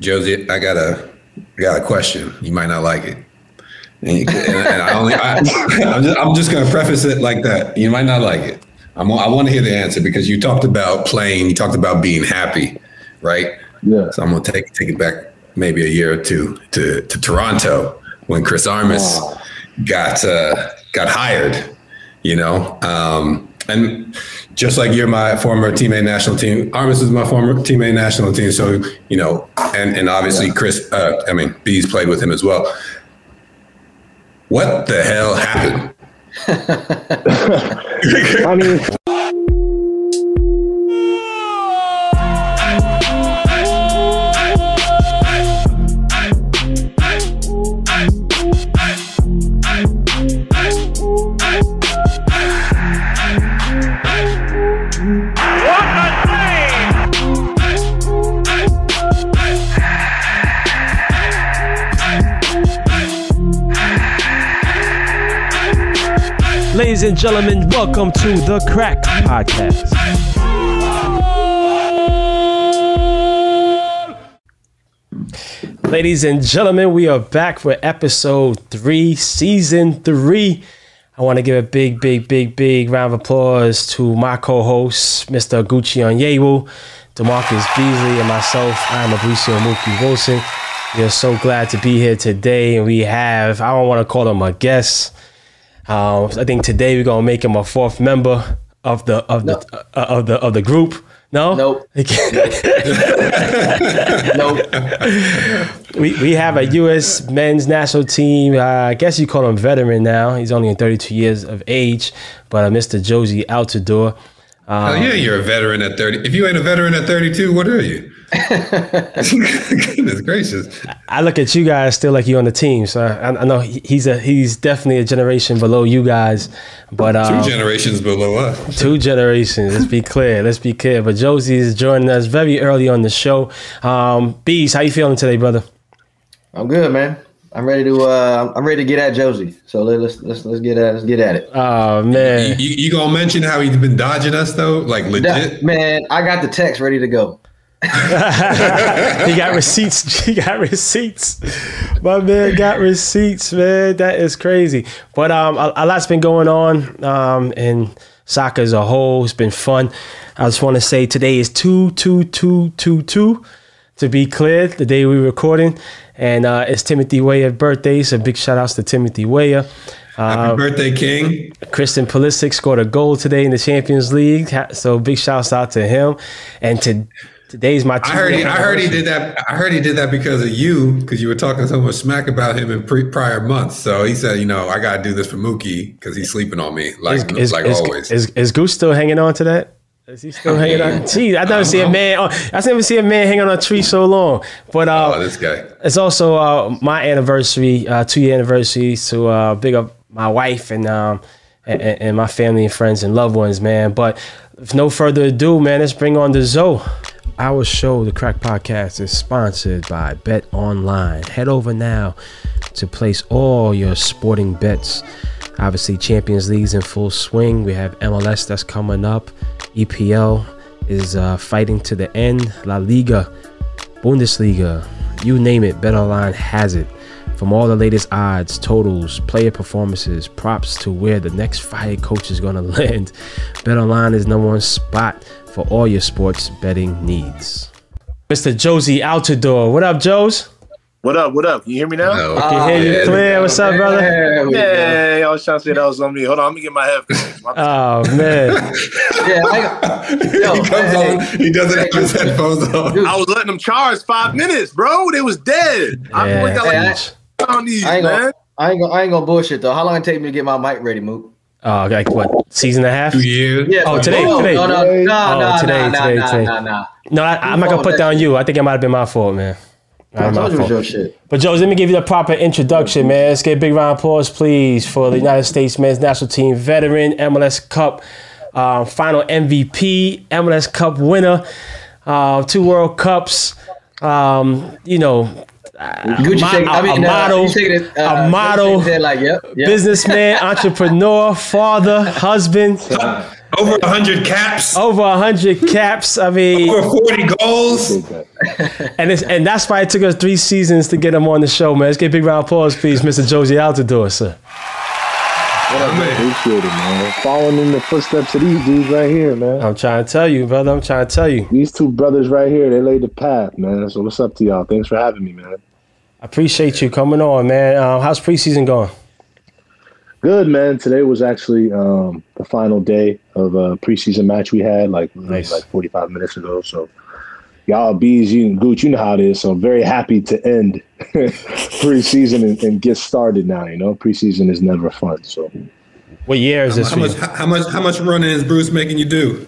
Jozy, I got a, I got a question. You might not like it. And, you, and, and I only, I, I'm just, I'm just going to preface it like that. You might not like it. I'm, I want to hear the answer because you talked about playing. You talked about being happy, right? Yeah. So I'm going to take take it back maybe a year or two to to Toronto when Chris Armas Oh. got uh, got hired. You know, um, and just like you're my former teammate national team, Armas is my former teammate national team. So you know, and and obviously Chris, uh, I mean, Bees played with him as well. What the hell happened? I mean, and gentlemen, welcome to the Crack Podcast. Ladies and gentlemen, we are back for episode three, season three. I want to give a big, big, big, big round of applause to my co-hosts, Mr. Gucci Onyewu, DaMarcus Beasley, and myself. I'm Mauricio Mookie Wilson. We are so glad to be here today, and we have, I don't want to call him a guest, um, I think today we're gonna make him a fourth member of the of the uh, of the of the group. No, Nope. Nope. we we have a U.S. men's national team. Uh, I guess you call him veteran now. He's only 32 years of age, but uh, Mr. Jozy Altidore. Oh yeah, you're a veteran at 30. If you ain't a veteran at 32, what are you? Goodness gracious. I look at you guys still like you on the team, so I, I know he's a he's definitely a generation below you guys, but um, Two generations below us. Two generations. Let's be clear. Let's be clear. But Jozy is joining us very early on the show. Um, Bees, how you feeling today, brother? I'm good, man. I'm ready to uh I'm ready to get at Jozy. So let, let's let's let's get at let's get at it. Oh You, man, you, you gonna mention how he's been dodging us though? Like legit? Man, I got the text ready to go. he got receipts. He got receipts. My man got receipts, man. That is crazy. But um, a, a lot's been going on um in soccer as a whole. It's been fun. I just want to say today is two two two two two. To be clear, the day we're recording, and uh, it's Timothy Weah's birthday. So big shout outs to Timothy Weah. Happy birthday, King. Christian Pulisic scored a goal today in the Champions League. So big shouts out to him. And to today's my I heard he I heard he did that. I heard he did that because of you, because you were talking so much smack about him in pre- prior months. So he said, you know, I gotta do this for Mookie because he's sleeping on me, like Is, like is, always. is, is Goose still hanging on to that? Is he still hanging on? Gee, I never see a man. Oh, I never see a man hanging on a tree so long. But uh, oh, this guy. it's also uh, my anniversary, uh, two year anniversary. So uh, big up my wife and, um, and and my family and friends and loved ones, man. But with no further ado, man, let's bring on the Zoe. Our show, the Crack Podcast, is sponsored by Bet Online. Head over now to place all your sporting bets. Obviously, Champions League's in full swing. We have MLS that's coming up. EPL is uh, fighting to the end. La Liga Bundesliga, you name it, BetOnline has it. From all the latest odds, totals, player performances, props to where the next fired coach is going to land, BetOnline is number one spot for all your sports betting needs. Mr. Jozy Altidore, what up, Joes? What up? What up? You hear me now? No. Can hear you yeah. clear. What's up, brother? There we go. Yeah, I was trying to say that was on me. Hold on, let me get my headphones. My- Oh man, Yeah, I, yo, he comes hey, on. He doesn't have his headphones on. I was letting them charge five minutes, bro. They was dead. I Yeah. only got Hey, like on these, I ain't man. gonna I ain't gonna I ain't gonna bullshit though. How long it take me to get my mic ready, Mook? Oh, like what? Season and a half? Two years. Yeah. Oh, today, no, today. No, no, no, Oh, no, today, no, today, no, today. no, no. No, I, I'm not gonna put down you. I think it might have been my fault, man. I told you it was your shit. But Joe, let me give you the proper introduction, man. Let's get a big round of applause, please, for the United States men's national team veteran, MLS Cup uh, final MVP, MLS Cup winner, uh, two World Cups. Um, you know, Gucci mo- shake, I a- mean, a uh, model- you shaking it, a uh, model Gucci shaking his head like, yep, yep. businessman, entrepreneur, father, husband. How Over 100 caps, over 100 caps. I mean, over 40 goals. and it's and that's why it took us three seasons to get him on the show, man. Let's get a big round of applause, please, Mr. Jozy Altidore, sir. Appreciate it, man. Following in the footsteps of these dudes right here, man. I'm trying to tell you, brother. I'm trying to tell you. These two brothers right here, they laid the path, man. So what's up to y'all? Thanks for having me, man. I appreciate you coming on, man. Um, how's preseason going? Good, man. Today was actually um, the final day of a preseason match we had, like Nice. like 45 minutes ago. So y'all bees, you and Gooch, you know how it is. So I'm very happy to end preseason and, and get started now. You know, preseason is never fun. So What year is this How for you? much, how much, how much running is Bruce making you do?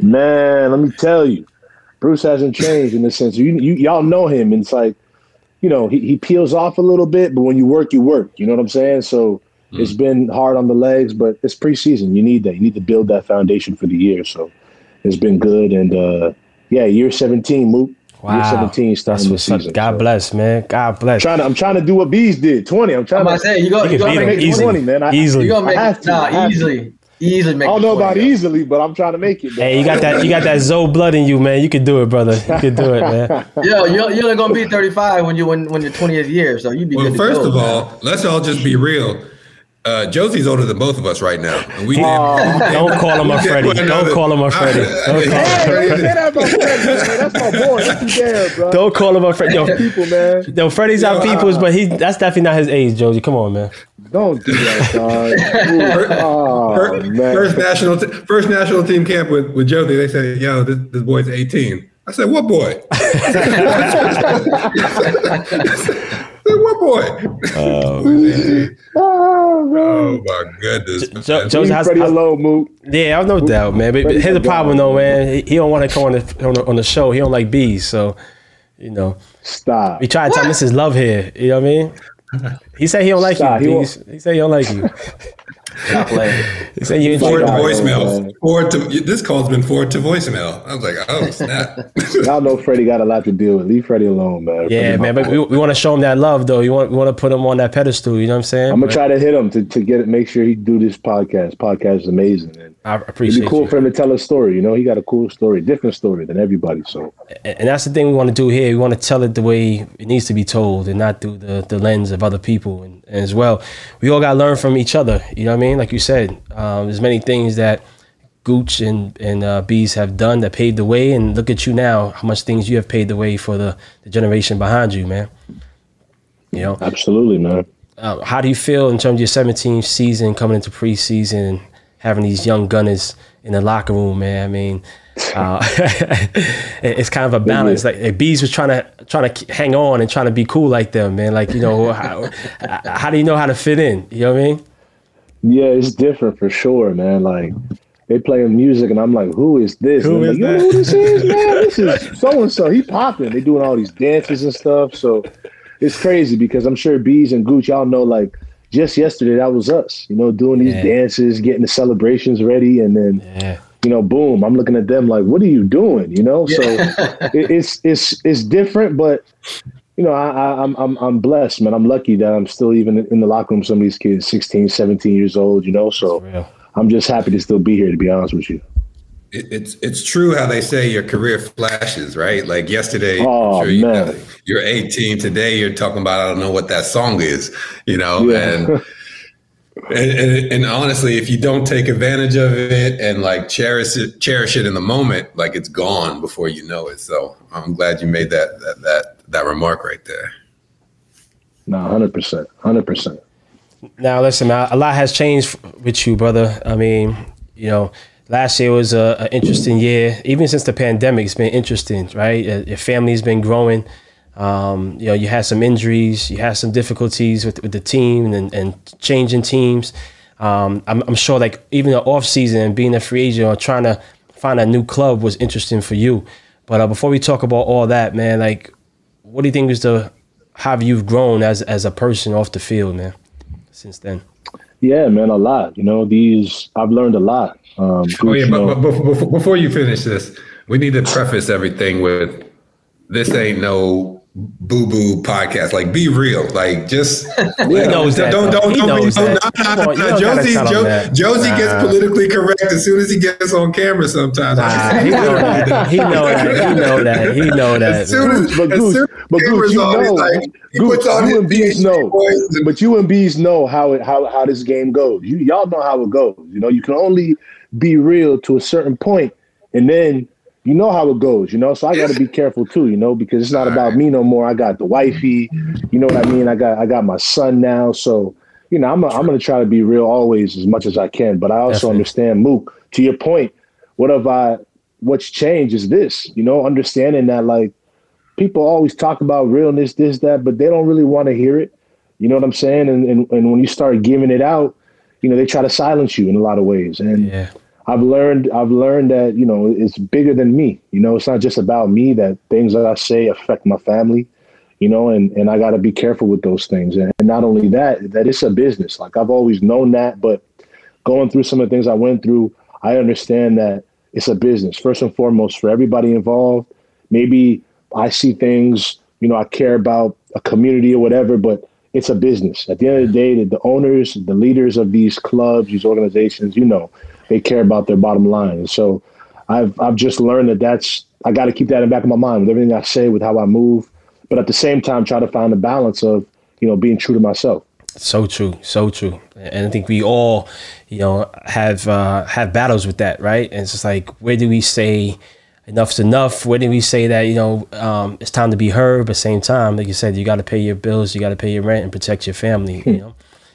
Man, let me tell you, Bruce hasn't changed in the sense you, you y'all know him, and it's like, you know, he, he peels off a little bit, but when you work, you work. You know what I'm saying? So it's been hard on the legs, but it's preseason. You need that. You need to build that foundation for the year. So it's been good, and uh yeah, year 17, Moot. Year Wow, 17 starting that's the season. God So bless, man. God bless. Trying to, I'm trying to do what Bees did. 20. I'm I'm trying about to to say you go. You You gonna make easily. 20. 20, man. I- Easily. You gonna make I have it? to, Nah, I have to. easily, easily make. I don't it know about 20. easily, but I'm trying to make it. man. Hey, you got that? You got that Zoe blood in you, man. You can do it, brother. You can do it, man. Yo, you're, you're gonna be 35 when you when when your 20th year, so you be Well, good to first go, of man. all, let's all just be real. Uh, Jozy's older than both of us right now. And we Don't call him a Freddie. Don't call him a Freddie. Don't call him, Hey, say that about Fred, man. That's my boy. Don't you dare, bro. don't call him a Freddie. Yo, people, man. yo, Freddie's our people's, but he that's definitely not his age, Jozy. Come on, man. Don't do that, dog. oh, first, man. first national t- first national team camp with, with Jozy, they said, "Yo, this, this boy's 18." I said, "What boy?" I "What boy?" Oh, man. Oh, oh my goodness! Jo- Jozy, Leave how's, Freddie alone, Moot. yeah, I've no doubt, man. But here's the problem, though, man. He, he don't want to come on the, on the on the show. He don't like bees, so you know. Stop. We tried to tell him this is love here. You know what I mean? He said he don't like Stop, you, won't- bees. He said he don't like you. Stop playing. He you Forward to voicemail. Forward to this call's been forward to voicemail. I was like, "Oh snap!" Y'all know Freddie got a lot to deal with. Leave Freddie alone, man. Yeah, Freddie, man, but we, we want to show him that love, though. You want we want to put him on that pedestal. You know what I'm saying? I'm gonna But try to hit him to, to get it. Make sure he do this podcast. Podcast is amazing, and I it'd appreciate be cool you. for him to tell a story. You know, he got a cool story, different story than everybody. So And and that's the thing we want to do here. We want to tell it the way it needs to be told, and not through the, the lens of other people. And, and as well, we all got to learn from each other. You know what I mean? Like you said, um, there's many things that Gooch and and uh, Bees have done that paved the way, and look at you now. How much things you have paved the way for the, the generation behind you, man. You know, absolutely, man. uh, how do you feel in terms of your 17th season coming into preseason having these young gunners in the locker room, man? I mean, uh, it's kind of a balance. Like like, Bees was trying to trying to hang on and trying to be cool like them, man. Like you know, how, how do you know how to fit in? You know what I mean? Yeah, it's different for sure, man. Like they playing music, and I'm like, "Who is this?" Who is like, you know who this is, man? This is so and so. He popping. They doing all these dances and stuff. So it's crazy because I'm sure Bees and Gooch, y'all know, like just yesterday that was us. You know, doing these Yeah. dances, getting the celebrations ready, and then Yeah. you know, boom, I'm looking at them like, what are you doing? You know, so it, it's it's it's different, but you know, I, I, I'm I'm I'm blessed, man. I'm lucky that I'm still even in the locker room. Some of these kids, 16, 17 years old, you know. So I'm just happy to still be here. To be honest with you. It, it's it's true how they say your career flashes, right? Like yesterday, Oh, sure you, man. you're 18. Today, you're talking about I don't know what that song is, you know. Yeah. And, and and and honestly, if you don't take advantage of it and like cherish it, cherish it in the moment, like it's gone before you know it. So I'm glad you made that that that, that remark right there. No, hundred percent, hundred percent. Now, listen, man, a lot has changed with you, brother. I mean, you know, last year was a, a interesting year. Even since the pandemic, it's been interesting, right? Your family's been growing. Um, you know, you had some injuries, you had some difficulties with, with the team and, and changing teams. Um, I'm, I'm sure, like even the off season and being a free agent or trying to find a new club was interesting for you. But uh, before we talk about all that, man, like, what do you think is the have you've grown as as a person off the field, man, since then? Yeah, man, a lot. You know, these I've learned a lot. Um, Oh yeah, you know, but, but before, before you finish this, we need to preface everything with this ain't no boo boo podcast. Like, be real. Like, just like, knows that, don't don't He don't, knows don't, that. no, Come no, on, you no, don't Jozy, Jo- that. Jozy gets politically correct as soon as he gets on camera. Sometimes Nah, he know that. He know that. He know that. He know that. As soon as, But as Goose, soon but Goose, you on, know, like, he Goose, puts on you and Bees know, and- but you and Bees know how it how how this game goes. You y'all know how it goes. You know, you can only be real to a certain point, and then you know how it goes. You know, so I got to be careful too. You know, because it's not about me no more. I got the wifey. You know what I mean? I got I got my son now, so. You know, I'm, i I'm going to try to be real always as much as I can, but I also Definitely. understand, Mook, to your point, what have I, what's changed is this, you know, understanding that like people always talk about realness, this, that, but they don't really want to hear it. You know what I'm saying? And, and and when you start giving it out, you know, they try to silence you in a lot of ways. And Yeah. I've learned I've learned that, you know, it's bigger than me. You know, it's not just about me that things that I say affect my family, you know, and, and I gotta be careful with those things. And, and not only that, that it's a business. Like I've always known that, but going through some of the things I went through, I understand that it's a business. First and foremost, for everybody involved, maybe I see things, you know, I care about a community or whatever, but it's a business. At the end of the day, the, the owners, the leaders of these clubs, these organizations, you know, they care about their bottom line. And so I've I've just learned that that's I got to keep that in the back of my mind with everything I say, with how I move, but at the same time, try to find a balance of you know being true to myself. So true, so true, and I think we all, you know, have uh, have battles with that, right? And it's just like, where do we say enough's enough? Where do we say that you know um, it's time to be heard? But same time, like you said, you got to pay your bills, you got to pay your rent, and protect your family. You know,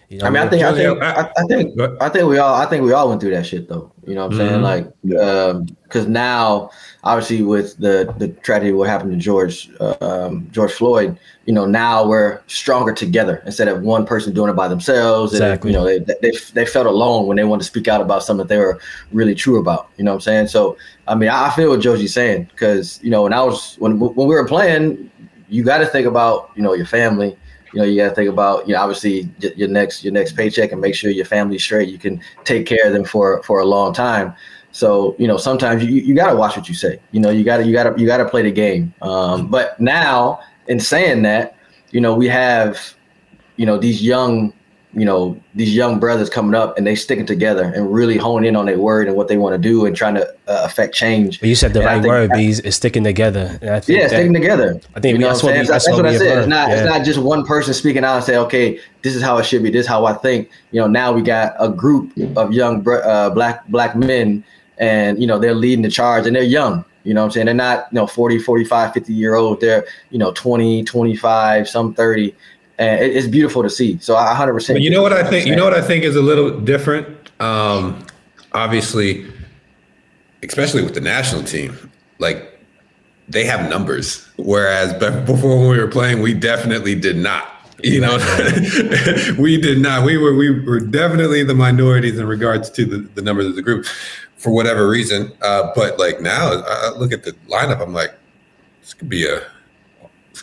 you know I mean, I think, I think, I- I, I think, I think we all, I think we all went through that shit though. You know what I'm saying? Like, Yeah. because now, obviously, with the the tragedy, what happened to George, uh, um, George Floyd, you know, now we're stronger together instead of one person doing it by themselves. And, Exactly. you know, they, they they felt alone when they wanted to speak out about something that they were really true about. You know what I'm saying? So, I mean, I I feel what Jozy's saying because you know, when I was when when we were playing, you got to think about you know your family you know you got to think about you know obviously your next your next paycheck and make sure your family's straight. You can take care of them for for a long time. So you know sometimes you, you got to watch what you say. You know you got to you got to you got to play the game. Um, but now in saying that you know we have you know these young you know these young brothers coming up and they sticking together and really honing in on their word and what they want to do and trying to uh, affect change but you said the And right word, Bees, is sticking together. And I think yeah, that- sticking together. I think you know that's what what I'm we- saying? that's That's, what what I said. It's not learned, it's not just one person speaking out and say, okay, this is how it should be. This is how I think. You know, now we got a group of young br- uh, black black men, and you know they're leading the charge, and they're young. You know what I'm saying? They're not you know 40, 45, 50 year old. They're you know 20, 25, some 30. And it- it's beautiful to see. So I 100. percent you know what I think? You know what I think is a little different. Um, obviously, especially with the national team, like they have numbers, whereas before when we were playing, we definitely did not. You know, we did not. We were we were definitely the minorities in regards to the, the numbers of the group, for whatever reason. Uh, but like now, I look at the lineup. I'm like, this could be a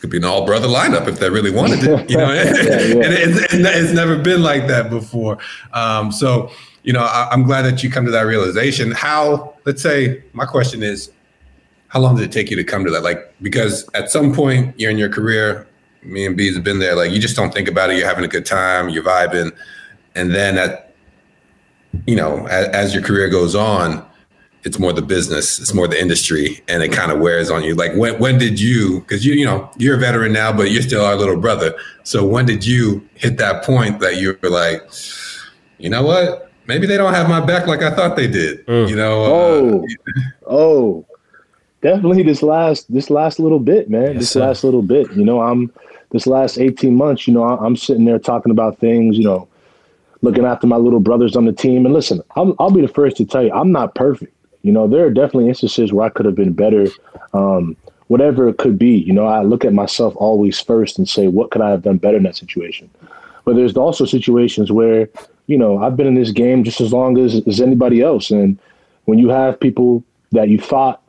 could be an all brother lineup if they really wanted it. You know, yeah. and it's, it's never been like that before. Um, so, you know, I, I'm glad that you come to that realization. How, let's say, my question is, how long did it take you to come to that? Like, because at some point you're in your career, me and Bees have been there. Like, you just don't think about it. You're having a good time, you're vibing, and then at, you know, as, as your career goes on, it's more the business, it's more the industry, and it kind of wears on you. Like, when when did you? Because you you know you're a veteran now, but you're still our little brother. So when did you hit that point that you were like, you know what? Maybe they don't have my back like I thought they did. Mm. You know? uh, Oh, oh, definitely this last this last little bit, man. Yes, this sir. last little bit. You know, I'm this last eighteen months. You know, I- I'm sitting there talking about things. You know, looking after my little brothers on the team. And listen, I'm, I'll be the first to tell you, I'm not perfect. You know, there are definitely instances where I could have been better. Um, whatever it could be, you know, I look at myself always first and say, what could I have done better in that situation? But there's also situations where, you know, I've been in this game just as long as, as anybody else. And when you have people that you thought,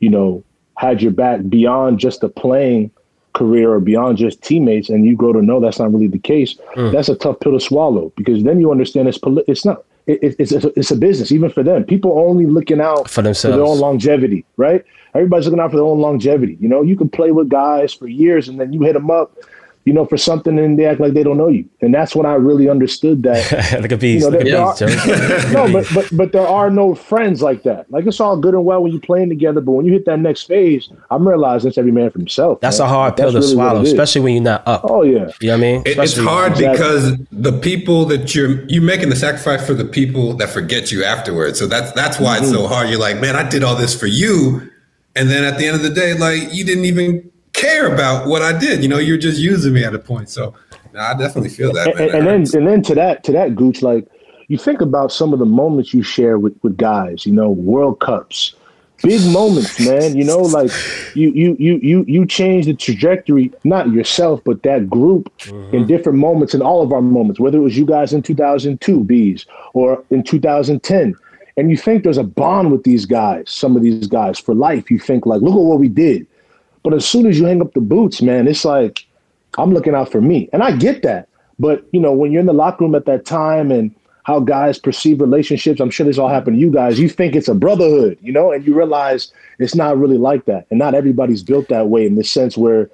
you know, had your back beyond just the playing career or beyond just teammates, and you grow to know that's not really the case, that's a tough pill to swallow because then you understand it's poli- it's not it, it- it's a, it's a business even for them. People only looking out For themselves, for their own longevity, right? Everybody's looking out for their own longevity. You know, you can play with guys for years and then you hit them up, you know, for something and they act like they don't know you. And that's when I really understood that like a bees. You know, Look at there- bees, there Joe. no, but, but but there are no friends like that. Like it's all good and well when you're playing together, but when you hit that next phase, I'm realizing it's every man for himself. That's man. a hard pill to really swallow, especially when you're not up. Oh yeah, You know what I mean? It, it's hard Exactly. because the people that you're you making the sacrifice for the people that forget you afterwards. So that's that's why it's Mm-hmm. so hard. You're like, man, I did all this for you, and then at the end of the day, like you didn't even care about what I did. You know, you're just using me at a point. So nah, I definitely feel that. and, and then and then to that to that gooch, like you think about some of the moments you share with with guys. You know, World Cups, big moments, man. You know, like you you you you you change the trajectory, not yourself, but that group in mm-hmm. different moments in all of our moments. Whether it was you guys in 2002, bees, or in 2010. And you think there's a bond with these guys, some of these guys for life. You think like, look at what we did. But as soon as you hang up the boots, man, it's like I'm looking out for me. And I get that. But, you know, when you're in the locker room at that time and how guys perceive relationships, I'm sure this all happened to you guys. You think it's a brotherhood, you know, and you realize it's not really like that. And not everybody's built that way in the sense where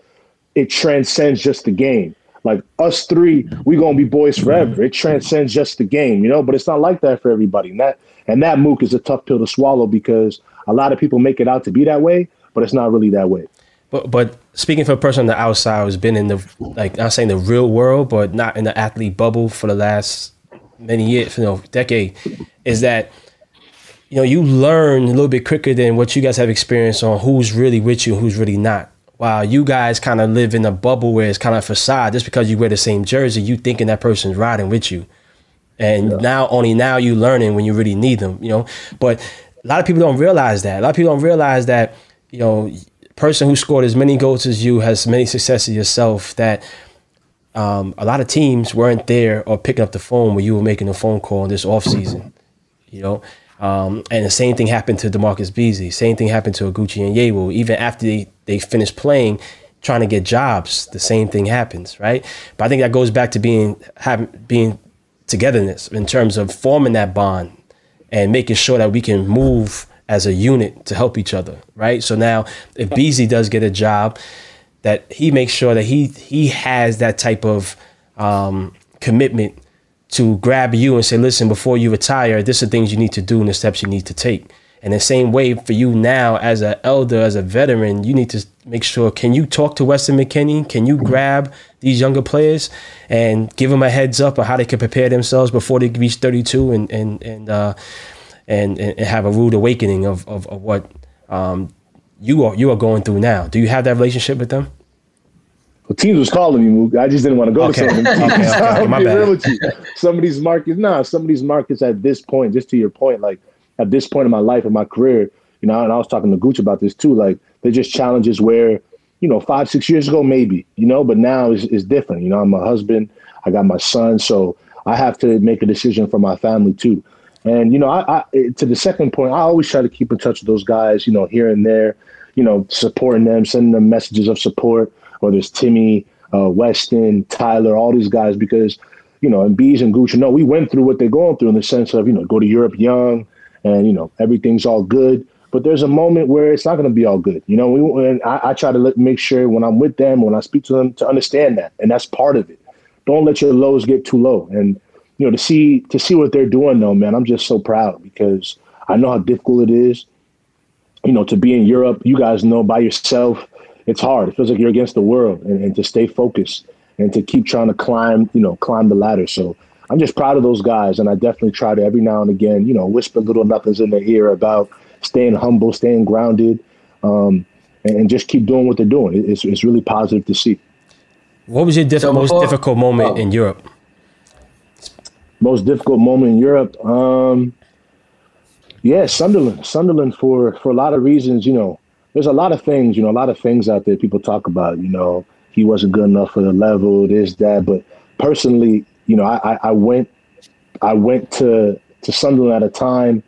it transcends just the game. Like us three, we're gonna be boys forever. It transcends just the game, you know. But it's not like that for everybody. And that and that mook is a tough pill to swallow because a lot of people make it out to be that way, but it's not really that way. But but speaking for a person on the outside who's been in the like not saying the real world, but not in the athlete bubble for the last many years, you know, decade, is that you know you learn a little bit quicker than what you guys have experienced on who's really with you and who's really not. While you guys kind of live in a bubble where it's kind of facade, just because you wear the same jersey, you thinking that person's riding with you. And now only now you learning when you really need them, you know. But a lot of people don't realize that. A lot of people don't realize that, you know, person who scored as many goals as you has many successes yourself that um, a lot of teams weren't there or picking up the phone when you were making a phone call in this offseason, you know. Um, and the same thing happened to DaMarcus Beasley. Same thing happened to Oguchi Onyewu. Even after they, they finished playing, trying to get jobs, the same thing happens, right? But I think that goes back to being having being togetherness in terms of forming that bond and making sure that we can move as a unit to help each other, right? So now, if Beasley does get a job, that he makes sure that he he has that type of um, commitment to grab you and say, listen, before you retire, this are things you need to do and the steps you need to take. And the same way for you now, as an elder, as a veteran, you need to make sure can you talk to Weston McKennie? Can you grab these younger players and give them a heads up on how they can prepare themselves before they reach 32 and and and uh, and, and have a rude awakening of of, of what um, you are you are going through now? Do you have that relationship with them? Well, teams was calling me, Mook. I just didn't want to go Okay. to some of them. Okay, okay, I'll my bad. Some of these markets, nah, some of these markets at this point, just to your point, like at this point in my life and my career, you know, and I was talking to Gooch about this too, like they're just challenges where, you know, five, six years ago, maybe, you know, but now is is different. You know, I'm a husband, I got my son, so I have to make a decision for my family too. And, you know, I, I to the second point, I always try to keep in touch with those guys, you know, here and there, you know, supporting them, sending them messages of support, whether it's Timmy, uh, Weston, Tyler, all these guys, because, you know, and Bees and Gucci, no, we went through what they're going through in the sense of, you know, go to Europe young and, you know, everything's all good. But there's a moment where it's not going to be all good. You know, we, and I, I try to let, make sure when I'm with them, when I speak to them, to understand that. And that's part of it. Don't let your lows get too low. And, you know, to see to see what they're doing though, man, I'm just so proud because I know how difficult it is. You know, to be in Europe, you guys know by yourself, it's hard. It feels like you're against the world and, and to stay focused and to keep trying to climb, you know, climb the ladder. So I'm just proud of those guys. And I definitely try to every now and again, you know, whisper little nothings in their ear about staying humble, staying grounded, um, and, and just keep doing what they're doing. It's, it's really positive to see. What was your diff- So most difficult moment oh. in Europe? Most difficult moment in Europe. Um, yeah, Sunderland. Sunderland for for a lot of reasons. You know, there's a lot of things. You know, a lot of things out there people talk about. You know, he wasn't good enough for the level. This, that. But personally, you know, I, I, I went I went to to Sunderland at a time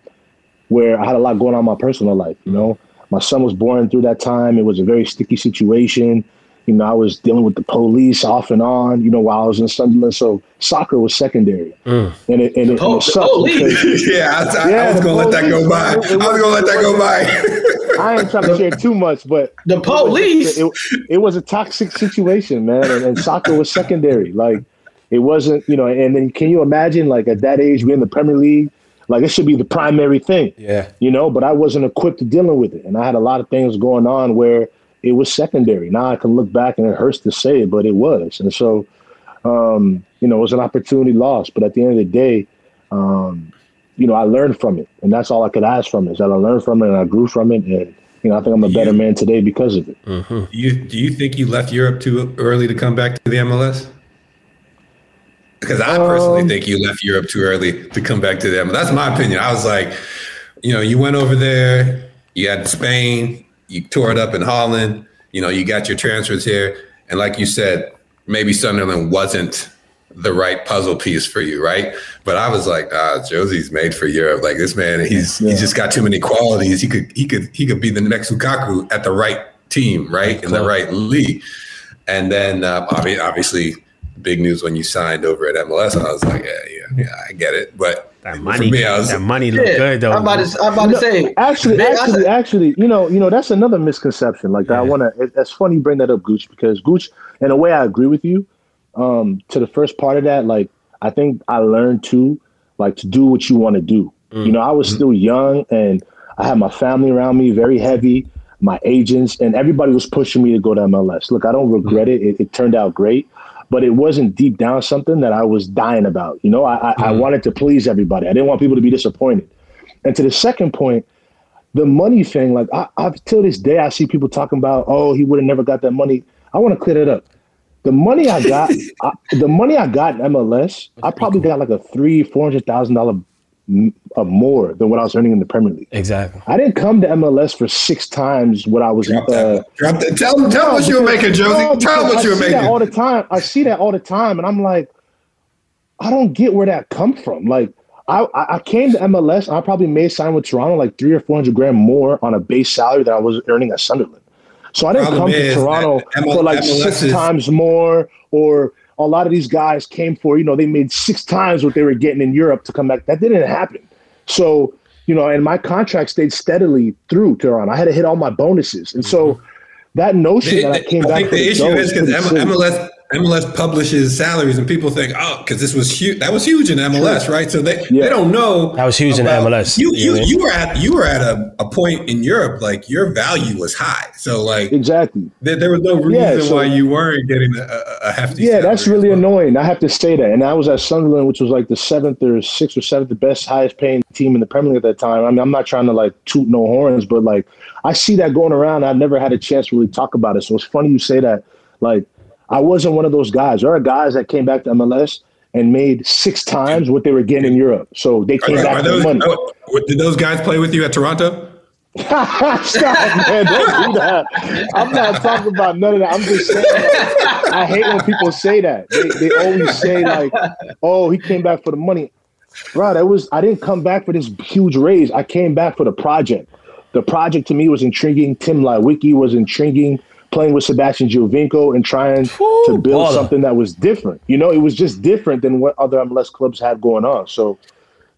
where I had a lot going on in my personal life. You know, my son was born through that time. It was a very sticky situation. You know, I was dealing with the police off and on. You know, while I was in Sunderland, so soccer was secondary, mm. and it and it, oh, and it po- the sucked police. because yeah, I, I, I Yeah, was the gonna let that go by. I it- was gonna let that go by. I ain't trying to share too much, but The police. it, it was a toxic situation, man, and, and soccer was secondary. Like it wasn't, you know. And then can you imagine, like at that age, we're in the Premier League, like it should be the primary thing, Yeah. you know. But I wasn't equipped to dealing with it, and I had a lot of things going on where it was secondary. Now I can look back, and it hurts to say it, but it was, and so, um, you know, it was an opportunity lost. But at the end of the day. Um, you know, I learned from it, and that's all I could ask from it. Is that I learned from it and I grew from it, and you know, I think I'm a better You- man today because of it. Do you do you think you left Europe too early to come back to the MLS? Because I personally Um, think you left Europe too early to come back to the MLS. That's my opinion. I was like, you know, you went over there, you had Spain, you tore it up in Holland, you know, you got your transfers here, and like you said, maybe Sunderland wasn't the right puzzle piece for you, right? But I was like, ah, Jozy's made for Europe. Like this man, he's Yeah. he's just got too many qualities. He could he could he could be the next Lukaku at the right team, right, in the right league. And then um, obvi- obviously, big news when you signed over at MLS. I was like, yeah, yeah, yeah, I get it. But That money, me, was that money look Yeah, good though. I'm about to, I'm about to say. Actually, Man, actually, said- actually, you know, you know, that's another misconception. Like I want to. It, it's funny you bring that up, Gooch, because Gooch, in a way, I agree with you. Um, to the first part of that, like I think I learned too, like to do what you want to do. You know, I was still young and I had my family around me, very heavy, my agents, and everybody was pushing me to go to MLS. Look, I don't regret it. it. It turned out great, but it wasn't deep down something that I was dying about. You know, I, I, I mm. wanted to please everybody. I didn't want people to be disappointed. And to the second point, the money thing, like I, I've till this day, I see people talking about, oh, he would have never got that money. I want to clear that up. The money I got, I, the money I got in MLS, I probably got like a three, four hundred thousand dollar uh, more than what I was earning in the Premier League. Exactly. I didn't come to MLS for six times what I was. drop Uh, that. Drop that. Tell them, tell them what you were making, Jozy. no, tell them what you were I see that all the time. I see that all the time, and I'm like, I don't get where that come from. Like, I I I came to MLS. I probably may sign with Toronto like three or four hundred grand more on a base salary than I was earning at Sunderland. So I didn't Problem come to Toronto that for like MLS six is- times more, or a lot of these guys came for you know they made six times what they were getting in Europe to come back. That didn't happen. So you know, and my contract stayed steadily through Toronto. I had to hit all my bonuses, and so mm-hmm. that notion They- that I came I back think the the issue is because. MLS MLS publishes salaries, and people think, oh, because this was huge. That was huge in MLS, right? So they Yeah. they don't know That was huge in MLS, You you you, what I mean? you were at you were at a, a point in Europe like your value was high. So like Exactly. there, there was no reason Yeah, so- why you weren't getting a, a- a hefty. Yeah, that's really well. annoying. I have to say that. And I was at Sunderland, which was like the seventh or sixth or seventh the best, highest paying team in the Premier League at that time. I mean, I'm not trying to like toot no horns, but like I see that going around. I've never had a chance to really talk about it. So it's funny you say that. Like I wasn't one of those guys. There are guys that came back to MLS and made six times what they were getting in Europe. So they came are back for those, money. oh, did those guys play with you at Toronto? Stop, man. Don't do that. I'm not talking about none of that. I'm just saying, like, I hate when people say that. They, they always say, like, oh, he came back for the money. Bro, that was, I didn't come back for this huge raise. I came back for the project. The project to me was intriguing. Tim Leiweke was intriguing. Playing with Sebastian Giovinco and trying to build baller. something that was different. You know, it was just different than what other MLS clubs had going on. So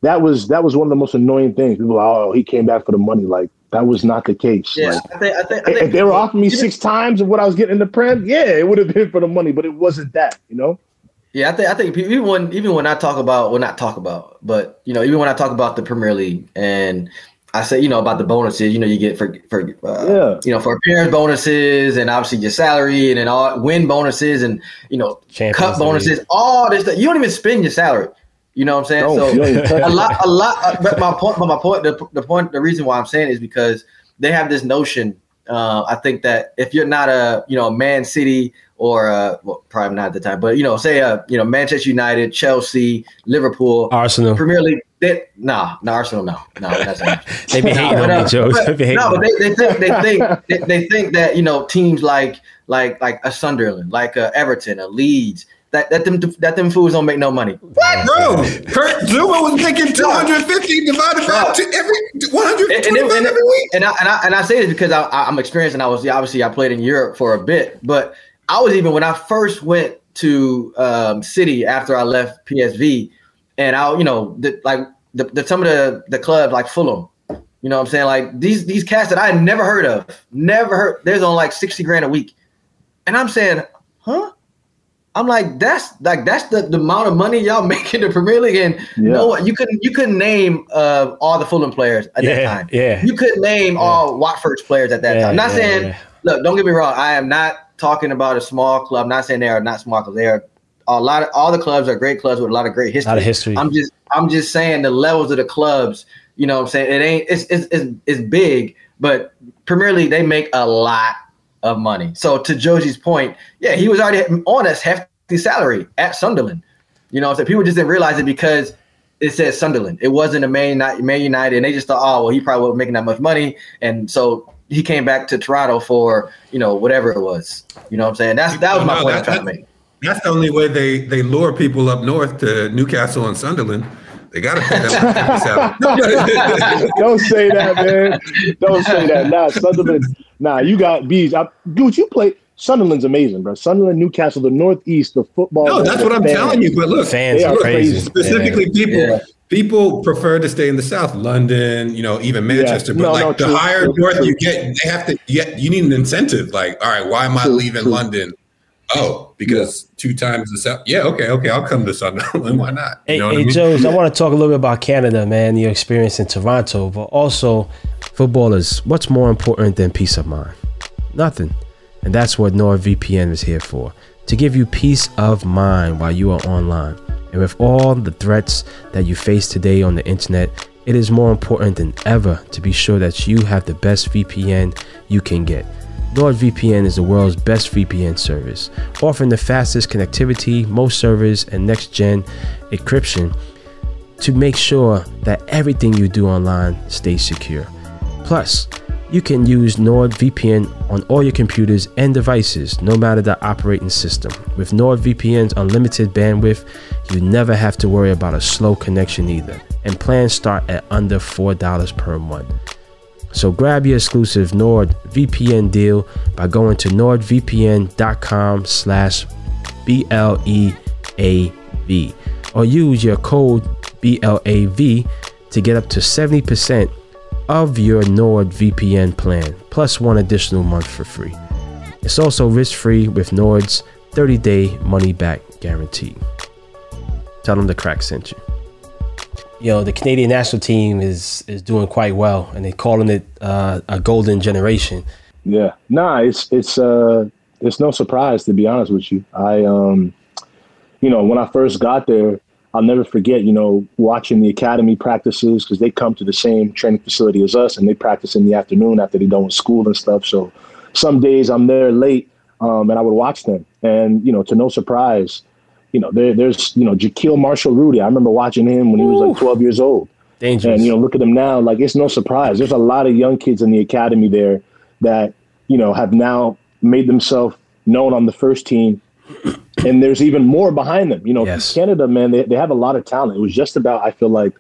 that was that was one of the most annoying things. People, are, oh, he came back for the money. Like that was not the case. Yeah, Like, I think, I think, I think if they were offering me six times of what I was getting in the Prem, yeah, it would have been for the money, but it wasn't that, you know? Yeah, I think I think even when even when I talk about well not talk about, but you know even when I talk about the Premier League and I say you know about the bonuses, you know you get for for uh, Yeah. you know for appearance bonuses and obviously your salary and then all win bonuses and you know Champions cup League. bonuses, all this stuff. You don't even spend your salary. You know what I'm saying? Don't. You don't even touch a lot, a lot. Uh, but my point, but my point, the, the point, the reason why I'm saying is because they have this notion. Uh, I think that if you're not a, you know, Man City or uh, well, probably not at the time, but you know, say a, you know, Manchester United, Chelsea, Liverpool, Arsenal. Premier League. They, nah, no, Arsenal, no, no, that's not. They be hating But, on uh, me, Joe. They be hating no, but they, they think they think they, they think that you know teams like like like a Sunderland, like a Everton, a Leeds, that that them that them fools don't make no money. What, bro? Kurt Zouma was making 250 divided by Bro. two, every and, 125 and, and, every week. and I, and I and I say this because I, I'm experienced and I was obviously I played in Europe for a bit, but I was even when I first went to um, City after I left PSV, and I, you know, the, like the, the some of the the clubs like Fulham, you know, what I'm saying like these these cats that I had never heard of, never heard. There's on like sixty grand a week, and I'm saying, huh? I'm like, that's like that's the, the amount of money y'all make in the Premier League, and Yeah. no one you couldn't you couldn't name uh, all the Fulham players at Yeah, that time. yeah. you couldn't name all Watford's players at that Yeah, time. Not yeah, saying, yeah. look, don't get me wrong, I am not talking about a small club. not saying they are not small clubs. They are a lot of all the clubs are great clubs with a lot of great history. Lot of history. I'm just I'm just saying the levels of the clubs. You know, what I'm saying it ain't it's it's it's, it's big, but Premier League they make a lot of money. So to Jozy's point, yeah, he was already on a hefty salary at Sunderland. You know, so people just didn't realize it because it said Sunderland. It wasn't a Man, United, Man United, and they just thought, oh, well, he probably wasn't making that much money, and so he came back to Toronto for you know whatever it was. You know what I'm saying? That's that was my No, point that- I'm trying to make. That's the only way they they lure people up north to Newcastle and Sunderland. They got to pay them salary. Don't say that, man. Don't say that. Nah, Sunderland. Nah, you got bees. I, dude, you play. Sunderland's amazing, bro. Sunderland, Newcastle, the Northeast, the football. no, that's what I'm fans. telling you. But look, Fans They are are crazy. crazy. specifically people Yeah. People prefer to stay in the south london you know even manchester but No, like no, the true, higher true, north true. you get they have to yet you need an incentive like all right why am i True, leaving true. london oh because two times the south yeah okay okay i'll come to sunderland why not Hey, you know what hey I mean? Joes, I want to talk a little bit about Canada, man, your experience in Toronto, but also footballers. What's more important than peace of mind? Nothing. And that's what NordVPN is here for to give you peace of mind while you are online. And with all the threats that you face today on the internet, it is more important than ever to be sure that you have the best VPN you can get. NordVPN is the world's best VPN service, offering the fastest connectivity, most servers, and next gen encryption to make sure that everything you do online stays secure. Plus, you can use NordVPN on all your computers and devices, no matter the operating system. With NordVPN's unlimited bandwidth, you never have to worry about a slow connection either. And plans start at under $4 per month. So grab your exclusive NordVPN deal by going to nordvpn.com slash B-L-E-A-V or use your code BLEAV to get up to 70% of your NordVPN plan plus one additional month for free. It's also risk-free with Nord's 30-day money-back guarantee. Tell them the crack sent you. You know, the Canadian national team is is doing quite well, and they're calling it uh, a golden generation. Yeah, nah, it's it's uh it's no surprise to be honest with you. I um, you know, when I first got there, I'll never forget, you know, watching the academy practices because they come to the same training facility as us, and they practice in the afternoon after they're done with school and stuff. So some days I'm there late, um, and I would watch them, and you know, to no surprise, you know, there, there's you know, Jahkeele Marshall-Rutty. I remember watching him when he was like 12 years old. Dangerous. And you know, look at him now. Like it's no surprise. There's a lot of young kids in the academy there that you know have now made themselves known on the first team, and there's even more behind them. You know, Yes. Canada, man, they they have a lot of talent. It was just about I feel like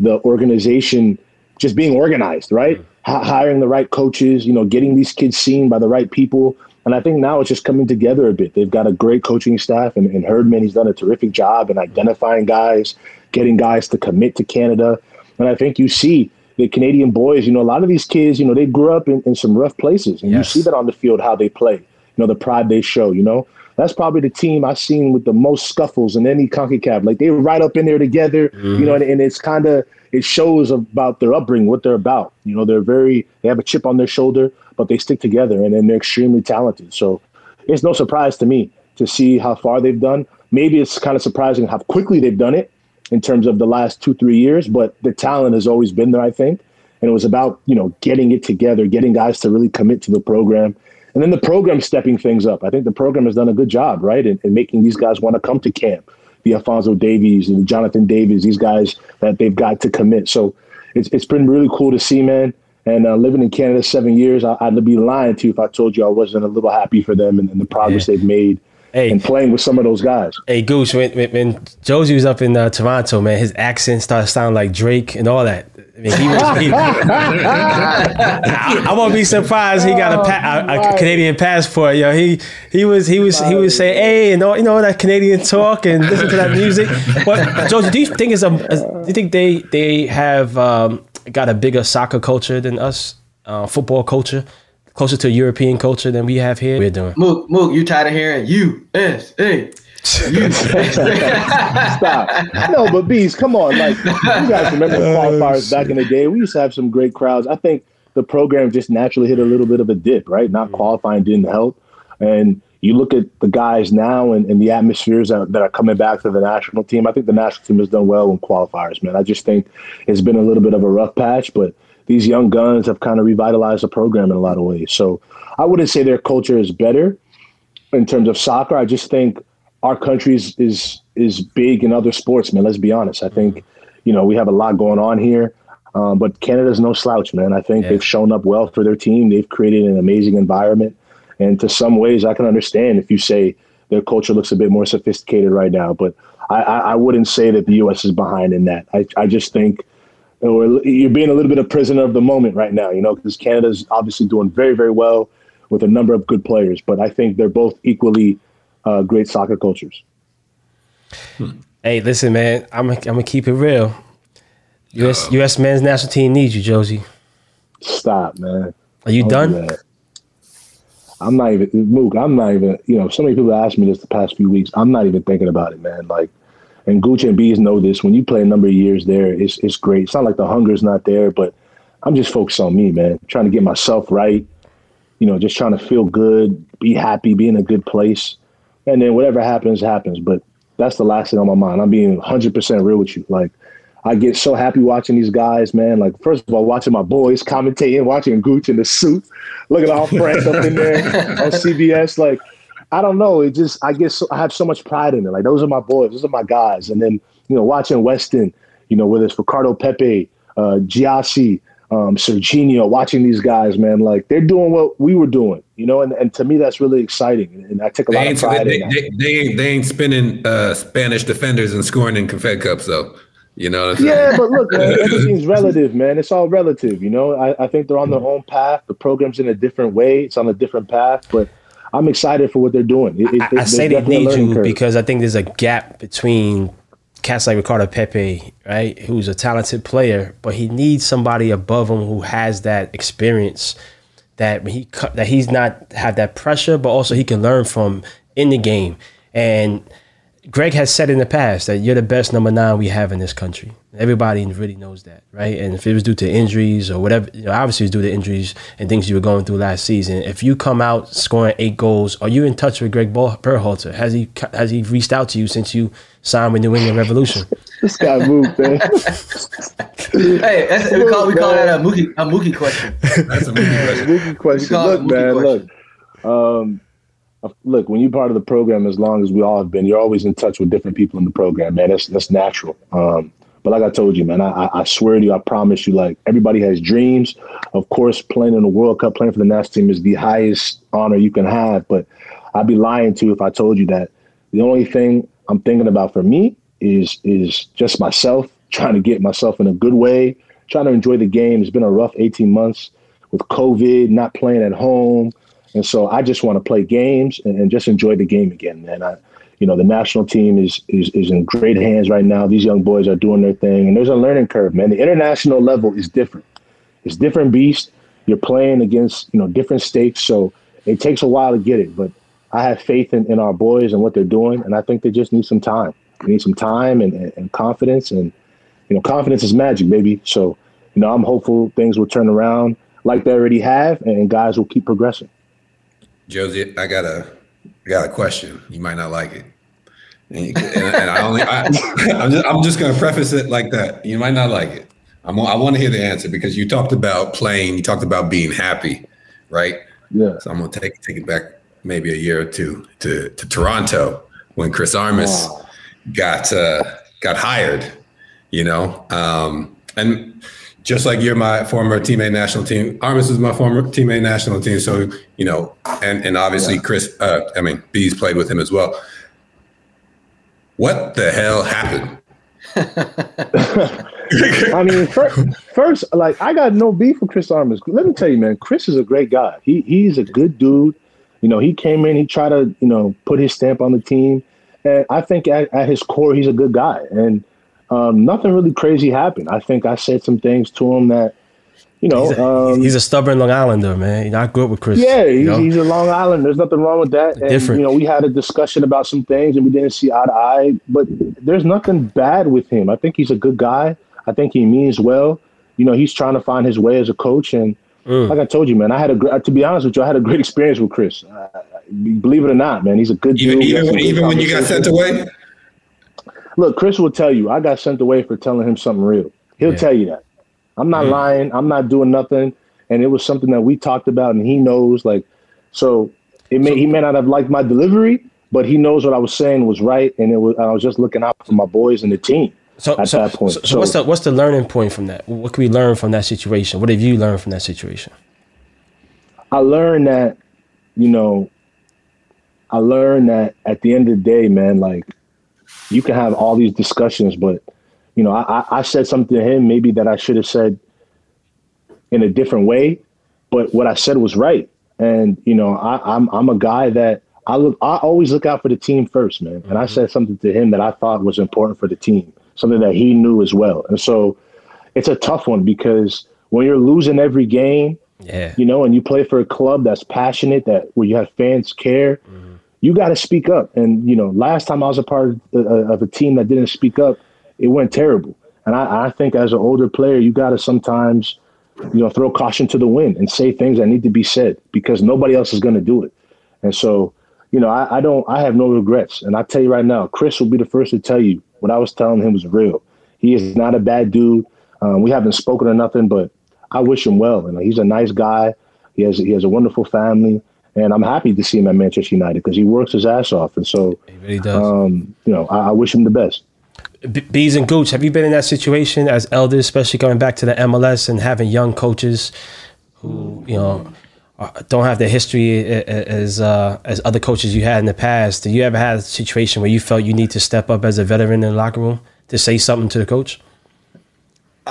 the organization just being organized, right? Mm. H- hiring the right coaches, you know, getting these kids seen by the right people. And I think now it's just coming together a bit. They've got a great coaching staff, and, and Herdman, he's done a terrific job in identifying guys, getting guys to commit to Canada. And I think you see the Canadian boys, you know, a lot of these kids, you know, they grew up in, in some rough places. And Yes. you see that on the field, how they play, you know, the pride they show, you know. That's probably the team I've seen with the most scuffles in any CONCACAF. Like they're right up in there together, you know, mm-hmm. and, and it's kind of, it shows about their upbringing, what they're about. You know, they're very, they have a chip on their shoulder, but they stick together and then they're extremely talented. So it's no surprise to me to see how far they've done. Maybe it's kind of surprising how quickly they've done it in terms of the last two, three years, but the talent has always been there, I think. And it was about, you know, getting it together, getting guys to really commit to the program. And then the program stepping things up. I think the program has done a good job, right? In, in making these guys want to come to camp. The Alfonso Davies and the Jonathan Davids, these guys that they've got to commit. So it's, it's been really cool to see, man. And uh, living in Canada seven years, I, I'd be lying to you if I told you I wasn't a little happy for them and, and the progress Yeah. they've made Hey. and playing with some of those guys. Hey Goose, when, when, when Jozy was up in uh, Toronto, man, his accent started sounding like Drake and all that. I mean, he was. He, I, I won't be surprised he got a, pa- a, a Canadian passport. Yo, he he was he was he was saying, "Hey, and all, you know that Canadian talk and listen to that music." But Jozy, do you think it's a? Do you think they they have um, got a bigger soccer culture than us, uh, football culture, closer to European culture than we have here? We're doing. Mook, Mook, you tired of hearing USA? Stop. No, but bees, come on. Like you guys remember the oh, qualifiers back in the day? We used to have some great crowds. I think the program just naturally hit a little bit of a dip, right? Not mm. qualifying didn't help. And you look at the guys now and, and the atmospheres that, that are coming back to the national team. I think the national team has done well in qualifiers, man. I just think it's been a little bit of a rough patch, but these young guns have kind of revitalized the program in a lot of ways. So I wouldn't say their culture is better in terms of soccer. I just think our country is is, is big in other sports, man. Let's be honest. I think, you know, we have a lot going on here. Um, but Canada's no slouch, man. I think Yeah. they've shown up well for their team. They've created an amazing environment. And to some ways, I can understand if you say their culture looks a bit more sophisticated right now. But I, I, I wouldn't say that the U.S. is behind in that. I, I just think you're being a little bit a prisoner of the moment right now, you know, because Canada's obviously doing very, very well with a number of good players. But I think they're both equally uh, great soccer cultures. Hey, listen, man. I'm I'm gonna keep it real. U.S. U.S. men's national team needs you, Jozy. Stop, man. Are you Don't done? do. I'm not even Mook. I'm not even. You know, so many people asked me this the past few weeks. I'm not even thinking about it, man. Like, and Gucci and Bees know this. When you play a number of years there, it's it's great. It's not like the hunger's not there, but I'm just focused on me, man. Trying to get myself right. You know, just trying to feel good, be happy, be in a good place, and then whatever happens, happens. But that's the last thing on my mind. I'm being 100 percent real with you. Like, I get so happy watching these guys, man. Like, first of all, watching my boys commentating, watching Gooch in the suit, looking all fresh up in there on CBS. Like, I don't know. It just, I guess I have so much pride in it. Like, those are my boys, those are my guys. And then, you know, watching Weston, you know, whether it's Ricardo Pepi, uh, Giassi, um, Sergiño, watching these guys, man, like they're doing what we were doing, you know, and, and to me, that's really exciting. And I take a They lot of ain't, pride they, in that. they, they ain't they ain't spinning uh, Spanish defenders and scoring in Confed Cups though. You know what I'm? Yeah, but look, man, everything's relative, man. It's all relative, you know. I, I think they're on their own path. The program's in a different way. It's on a different path, but I'm excited for what they're doing. It, it, I, I say they need you curve. because I think there's a gap between cats like Ricardo Pepi, right, who's a talented player, but he needs somebody above him who has that experience that he that he's not have that pressure, but also he can learn from in the game. And Greg has said in the past that you're the best number nine we have in this country. Everybody really knows that, right? And if it was due to injuries or whatever, you know, obviously it's due to injuries and things you were going through last season. If you come out scoring eight goals, are you in touch with Greg Bol- Berhalter? Has he has he reached out to you since you signed with New England Revolution? This guy moved, man. Hey, that's, we call we call that a Mookie a Mookie question. That's a movie question. Mookie question. Look, Mookie man, question. look. Um, look, when you're part of the program, as long as we all have been, you're always in touch with different people in the program, man. That's that's natural. Um, but like I told you, man, I, I- swear to you, I promise you, like everybody has dreams. Of course, playing in the World Cup, playing for the national team is the highest honor you can have. But I'd be lying to you if I told you that the only thing I'm thinking about for me is is just myself, trying to get myself in a good way, trying to enjoy the game. It's been a rough 18 months with COVID, not playing at home. And so I just want to play games and, and just enjoy the game again, man. I, you know, the national team is, is is in great hands right now. These young boys are doing their thing, and there's a learning curve, man. The international level is different. It's different beast. You're playing against you know different stakes, so it takes a while to get it. But I have faith in, in our boys and what they're doing, and I think they just need some time. They need some time and, and, and confidence, and you know, confidence is magic, baby. So you know, I'm hopeful things will turn around like they already have, and guys will keep progressing. Jozy, I got a I got a question. You might not like it. And, you- and, and I only I, I'm just I'm just gonna preface it like that. You might not like it. I'm, I want to hear the answer because you talked about playing. You talked about being happy, right? Yeah. So I'm gonna take take it back maybe a year or two to to Toronto when Chris Armas Wow. got uh, got hired. You know, um, and just like you're my former teammate national team, Armas is my former teammate national team. So you know, and and obviously Chris, uh, I mean, Bees played with him as well. What the hell happened? I mean, first, first, like I got no beef with Chris Armas. Let me tell you, man, Chris is a great guy. He he's a good dude. You know, he came in, he tried to, you know, put his stamp on the team, and I think at, at his core, he's a good guy. And um, nothing really crazy happened. I think I said some things to him that, you know, He's a, um, he's a stubborn Long Islander, man. You know, I grew up with Chris. yeah, you he's, know? he's a Long Island. There's nothing wrong with that. And, Different. You know, we had a discussion about some things and we didn't see eye to eye, but there's nothing bad with him. I think he's a good guy. I think he means well. You know, he's trying to find his way as a coach. And Mm. like I told you, man, I had a gr- to be honest with you, I had a great experience with Chris. Uh, believe it or not, man, he's a good Even dude. We even even when you got sent away. Look, Chris will tell you, I got sent away for telling him something real. He'll Yeah. tell you that. I'm not lying. I'm not doing nothing. And it was something that we talked about, and he knows. Like, so it may he may not have liked my delivery, but he knows what I was saying was right, and it was I was just looking out for my boys and the team So, at so, that point. so, so what's the what's the learning point from that? What can we learn from that situation? What have you learned from that situation? I learned that, you know, I learned that at the end of the day, man, like you can have all these discussions, but you know, I, I- said something to him maybe that I should have said in a different way, but what I said was right. And you know, I, I'm I'm a guy that I look I always look out for the team first, man. And I mm-hmm. said something to him that I thought was important for the team, something that he knew as well. And so it's a tough one because when you're losing every game, Yeah. you know, and you play for a club that's passionate, that where you have fans care, mm-hmm. You got to speak up. And you know, last time I was a part of, uh, of a team that didn't speak up, it went terrible. And I, I think as an older player, you got to sometimes, you know, throw caution to the wind and say things that need to be said because nobody else is going to do it. And so, you know, I, I don't, I have no regrets. And I tell you right now, Chris will be the first to tell you what I was telling him was real. He is not a bad dude. Um, we haven't spoken or nothing, but I wish him well. And he's a nice guy. He has he has a wonderful family, and I'm happy to see him at Manchester United because he works his ass off. And so, He really does. um, you know, I, I wish him the best. B- Bees and Gooch, have you been in that situation as elders, especially coming back to the MLS and having young coaches who, you know, are- don't have the history a- a- as uh, as other coaches you had in the past? Did you ever have a situation where you felt you need to step up as a veteran in the locker room to say something to the coach?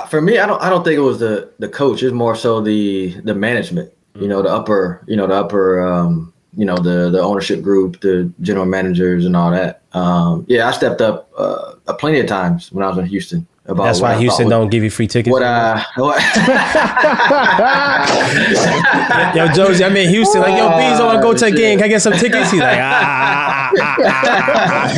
For me, I don't I don't think it was the the coach. It's more so the the management. You know, the upper you know the upper um, you know the the ownership group, the general managers, and all that. Um, yeah, I stepped up uh, plenty of times when I was in Houston. About That's why I Houston don't give you free tickets. What I what, yo, Jozy, I'm in Houston. Like, yo, Bees, I want to go to a game. Can I get some tickets? He's like, ah, ah, ah,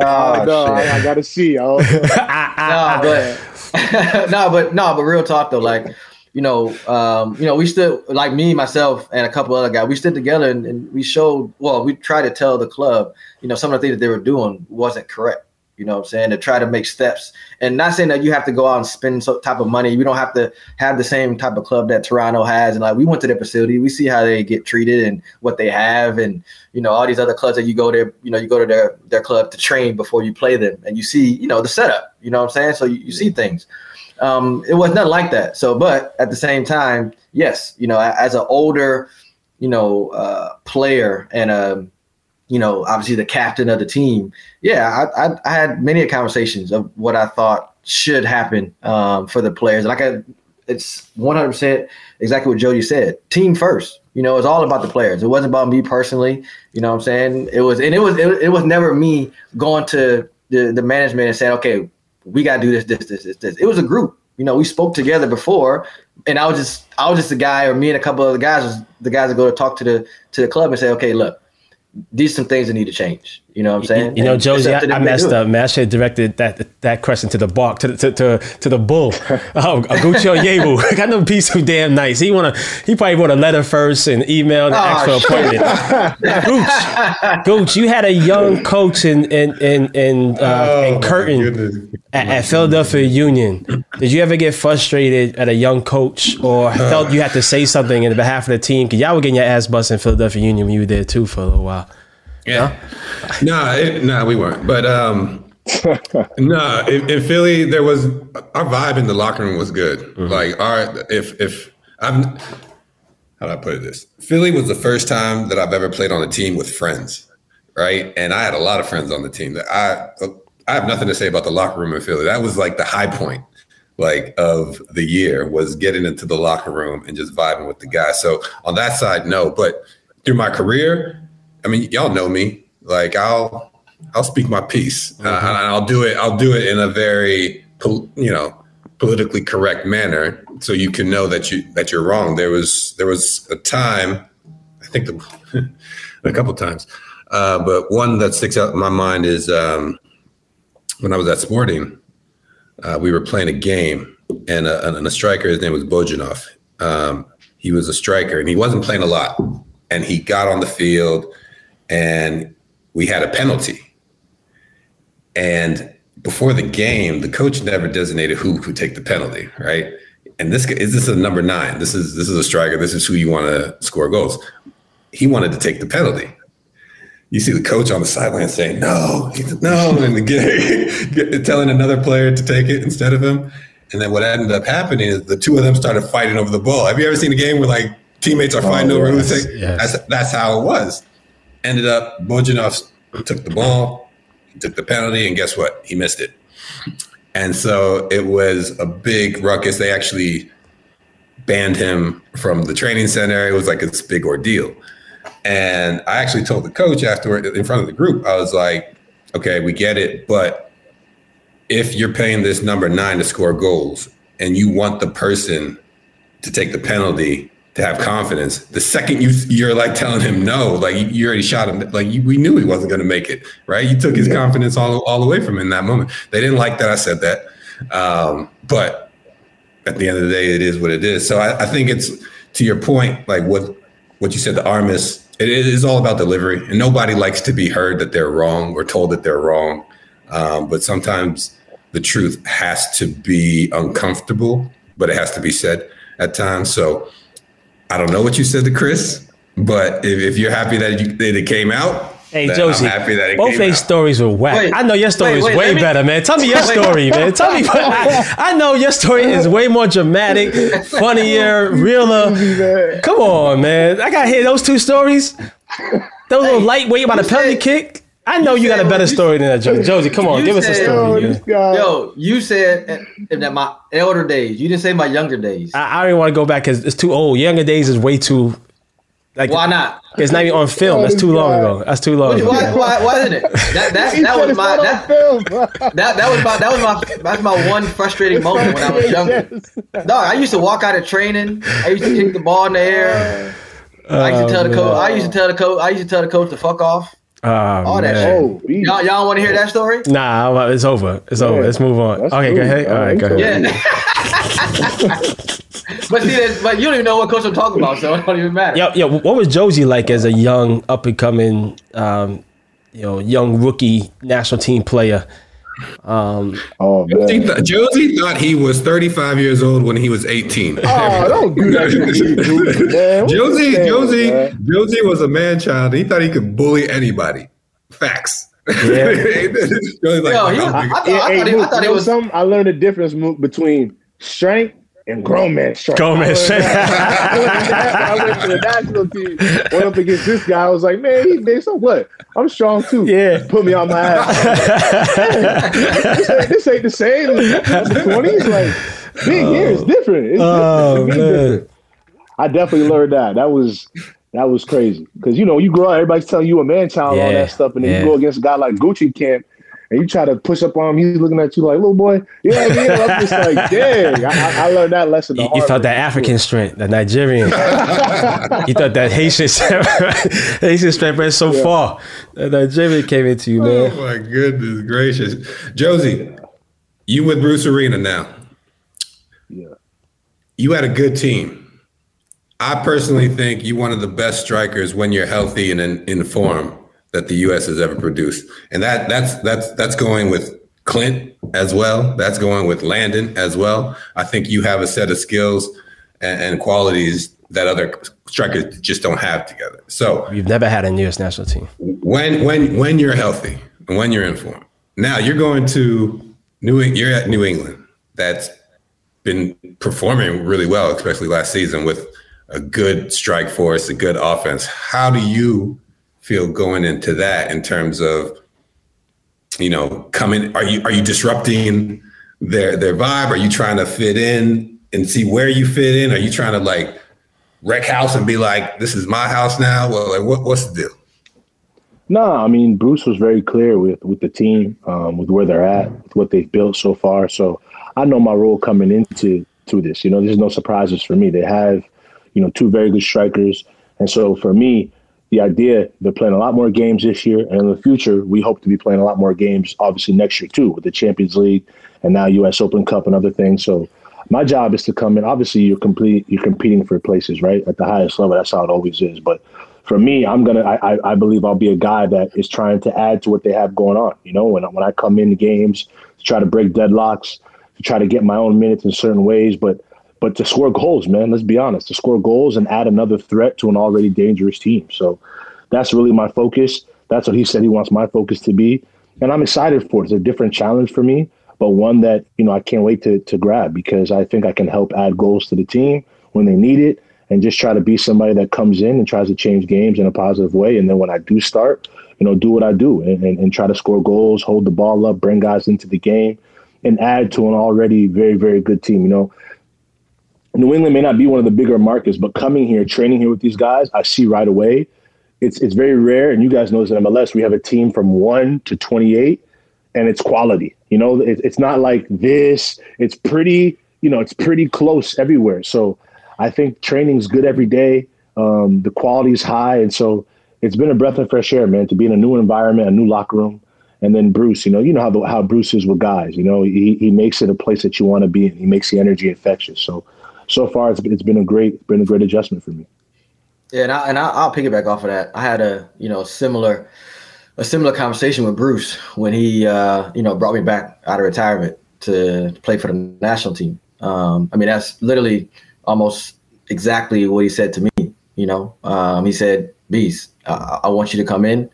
ah, oh, no, shit. I, I got to see. Oh, no, but no, but no, but real talk though, like you know, um, you know, we stood like me, myself, and a couple other guys. We stood together and, and we showed. Well, we tried to tell the club, you know, some of the things that they were doing wasn't correct. You know I'm saying? To try to make steps. And not saying that you have to go out and spend some type of money. You don't have to have the same type of club that Toronto has. And like we went to their facility, we see how they get treated and what they have and you know, all these other clubs that you go there, you know, you go to their their club to train before you play them and you see, you know, the setup. You know what I'm saying? So you, you see things. Um, it was nothing like that. So, but at the same time, yes, you know, as an older, you know, uh, player and a you know, obviously the captain of the team. Yeah, I, I, I had many conversations of what I thought should happen um, for the players. Like I, it's 100% exactly what Jozy said. Team first. You know, it's all about the players. It wasn't about me personally. You know what I'm saying? It was, and it was, it, it was never me going to the, the management and saying, okay, we got to do this, this, this, this, this. It was a group. You know, we spoke together before, and I was just, I was just the guy, or me and a couple of the guys was the guys that go to talk to the to the club and say, okay, look, these are some things that need to change. You know what I'm saying? You know, And Jozy, I, I messed up, man. I should have directed that that question to the bark, to the to, to, to the bull. Oh, Gucci Yebu. I know Beast too damn nice. He wanna he probably wrote a letter first and emailed and asked Oh, for an appointment. Gooch, Gooch, you had a young coach in in in in, uh, Oh, in Curtin at, at Philadelphia Union. Did you ever get frustrated at a young coach or felt you had to say something in behalf of the team? Cause y'all were getting your ass bust in Philadelphia Union when you were there too for a little while. Yeah. No, it, no, we weren't. But um, no, in, in Philly, there was our vibe in the locker room was good. Like our if if I'm how do I put it this? Philly was the first time that I've ever played on a team with friends, right? And I had a lot of friends on the team. That I I have nothing to say about the locker room in Philly. That was like the high point, like of the year was getting into the locker room and just vibing with the guys. So on that side, no. But through my career, I mean, y'all know me. Like I'll I'll speak my piece, uh, and I'll do it. I'll do it in a very pol- you know politically correct manner, so you can know that you that you're wrong. There was there was a time, I think the, a couple times, uh, but one that sticks out in my mind is um, when I was at Sporting. Uh, we were playing a game, and a, and a striker. His name was Bojinov. Um, he was a striker, and he wasn't playing a lot. And he got on the field, and we had a penalty. And before the game, the coach never designated who could take the penalty, right? And this is this a number nine. This is this is a striker. This is who you want to score goals. He wanted to take the penalty. You see the coach on the sideline saying no, no, and get, get, telling another player to take it instead of him. And then what ended up happening is the two of them started fighting over the ball. Have you ever seen a game where like teammates are oh, fighting Oh, over yes, who's taking? yes. That's that's how it was. Ended up Bojinov took the ball, took the penalty, and guess what? He missed it. And so it was a big ruckus. They actually banned him from the training center. It was like this big ordeal. And I actually told the coach afterward in front of the group, I was like, okay, we get it, but if you're paying this number nine to score goals and you want the person to take the penalty to have confidence, the second you you're like telling him no, like you, you already shot him, like you, we knew he wasn't going to make it, right? You took his confidence all all away from him in that moment. They didn't like that I said that, um, but at the end of the day, it is what it is. So I, I think it's to your point, like what what you said, the Armas. It is all about delivery, and nobody likes to be heard that they're wrong or told that they're wrong. Um, but sometimes the truth has to be uncomfortable, but it has to be said at times. So I don't know what you said to Chris, but if, if you're happy that, you, that it came out, Hey, then Jozy, I'm happy that it both came their out. stories were whack. Wait, I know your story wait, is way me- better, man. Tell me your Wait. story, man. Tell me. I, I know your story is way more dramatic, funnier, realer. Come on, man. I gotta hear those two stories. Those little lightweight about a you penalty kick. I know you, you got a better you- story than that, Jozy. Jozy, come on, you give us a said- Yo, story. this man. guy. Yo, you said that my elder days. You didn't say my younger days. I, I don't even want to go back because it's too old. Younger days is way too. Like Why not? it's not even on film. That's too long ago. That's too long. ago. Why, why, why isn't it? That, that, He that was my that, film. that that was my that was my that's my one frustrating moment when I was younger. Yes. No, I used to walk out of training. I used to kick the ball in the air. I used to tell the oh, coach. I used to tell the coach. I used to tell the coach to fuck off. Oh, All that man. shit. Oh. Y'all, y'all want to hear that story? Nah, well, it's over. It's over. Let's move on. That's okay, go ahead. All right, go ahead. Yeah. but see, that, but you don't even know what coach I'm talking about, so it don't even matter. Yo, yo, what was Jozy like as a young, up and coming, um, you know, young rookie national team player? Um, Oh Jozy, th- Jozy thought he was 35 years old when he was 18. Oh, don't do that to me, dude, Jozy, saying, Jozy, man? Jozy was a man child. He thought he could bully anybody. Facts. Yeah. Like, Yo, he- "I'm I. I thought, Yeah, I hey, thought, he, I thought you was. something? I learned the difference Mook, between strength and grown man strength. Grown man I learned strength. that. I learned that when I went to the national team. Went up against this guy. I was like, man, he big. So what? I'm strong too. Yeah. Put me on my ass. this, ain't, this ain't the same the 20s. Like, big oh. here is different. It's Oh, different. Man. different. I definitely learned that. That was that was crazy. Because you know, you grow up, everybody's telling you a man child, all that stuff, and then yeah. you go against a guy like Gucci Camp, and you try to push up on him. He's looking at you like, little boy, yeah, yeah. I'm just like, dang. I, I- I learned that lesson. you, you hard felt that African strength, the Nigerian. you thought that Haitian strength, Haitian strength went so far. The Nigerian came into you, man. Oh my goodness gracious. Josie, you with Bruce Arena now. Yeah. You had a good team. I personally think you're one of the best strikers when you're healthy and in, in form that the U.S. has ever produced, and that that's that's that's going with Clint as well. That's going with Landon as well. I think you have a set of skills and, and qualities that other strikers just don't have together. So you've never had a U.S. national team. when when when you're healthy and when you're in form. Now you're going to New you're at New England. That's been performing really well, especially last season with a good strike force, a good offense. How do you feel going into that in terms of you know, coming? Are you are you disrupting their their vibe? Are you trying to fit in and see where you fit in? Are you trying to like wreck house and be like, this is my house now? Well, like what, what's the deal? No, I mean Bruce was very clear with with the team, um, with where they're at, with what they've built so far. So I know my role coming into to this. You know, there's no surprises for me. They have, you know, two very good strikers, and so for me, the idea they're playing a lot more games this year, and in the future, we hope to be playing a lot more games, obviously next year too, with the Champions League and now U.S. Open Cup and other things. So my job is to come in. Obviously, you're complete. You're competing for places, right, at the highest level. That's how it always is. But for me, I'm gonna. I, I believe I'll be a guy that is trying to add to what they have going on. You know, when when I come into games to try to break deadlocks, to try to get my own minutes in certain ways, but but to score goals, man. Let's be honest, to score goals and add another threat to an already dangerous team. So that's really my focus. That's what he said he wants my focus to be, and I'm excited for it. It's a different challenge for me, but one that you know I can't wait to to grab because I think I can help add goals to the team when they need it and just try to be somebody that comes in and tries to change games in a positive way. And then when I do start, you know, do what I do and, and, and, try to score goals, hold the ball up, bring guys into the game, and add to an already very, very good team. You know, New England may not be one of the bigger markets, but coming here, training here with these guys, I see right away. It's it's very rare, and you guys know this in MLS. We have a team from one to twenty eight, and it's quality. You know, it, it's not like this. It's pretty. You know, it's pretty close everywhere. So I think training's good every day. Um, the quality is high, and so it's been a breath of fresh air, man. To be in a new environment, a new locker room, and then Bruce. You know, you know how the, how Bruce is with guys. You know, he he makes it a place that you want to be in. He makes the energy infectious. So so far, it's it's been a great been a great adjustment for me. Yeah, and I and I, I'll piggyback off of that. I had a you know similar a similar conversation with Bruce when he uh, you know brought me back out of retirement to play for the national team. Um, I mean, that's literally almost exactly what he said to me. You know, um, he said, "Beast, I, I want you to come in.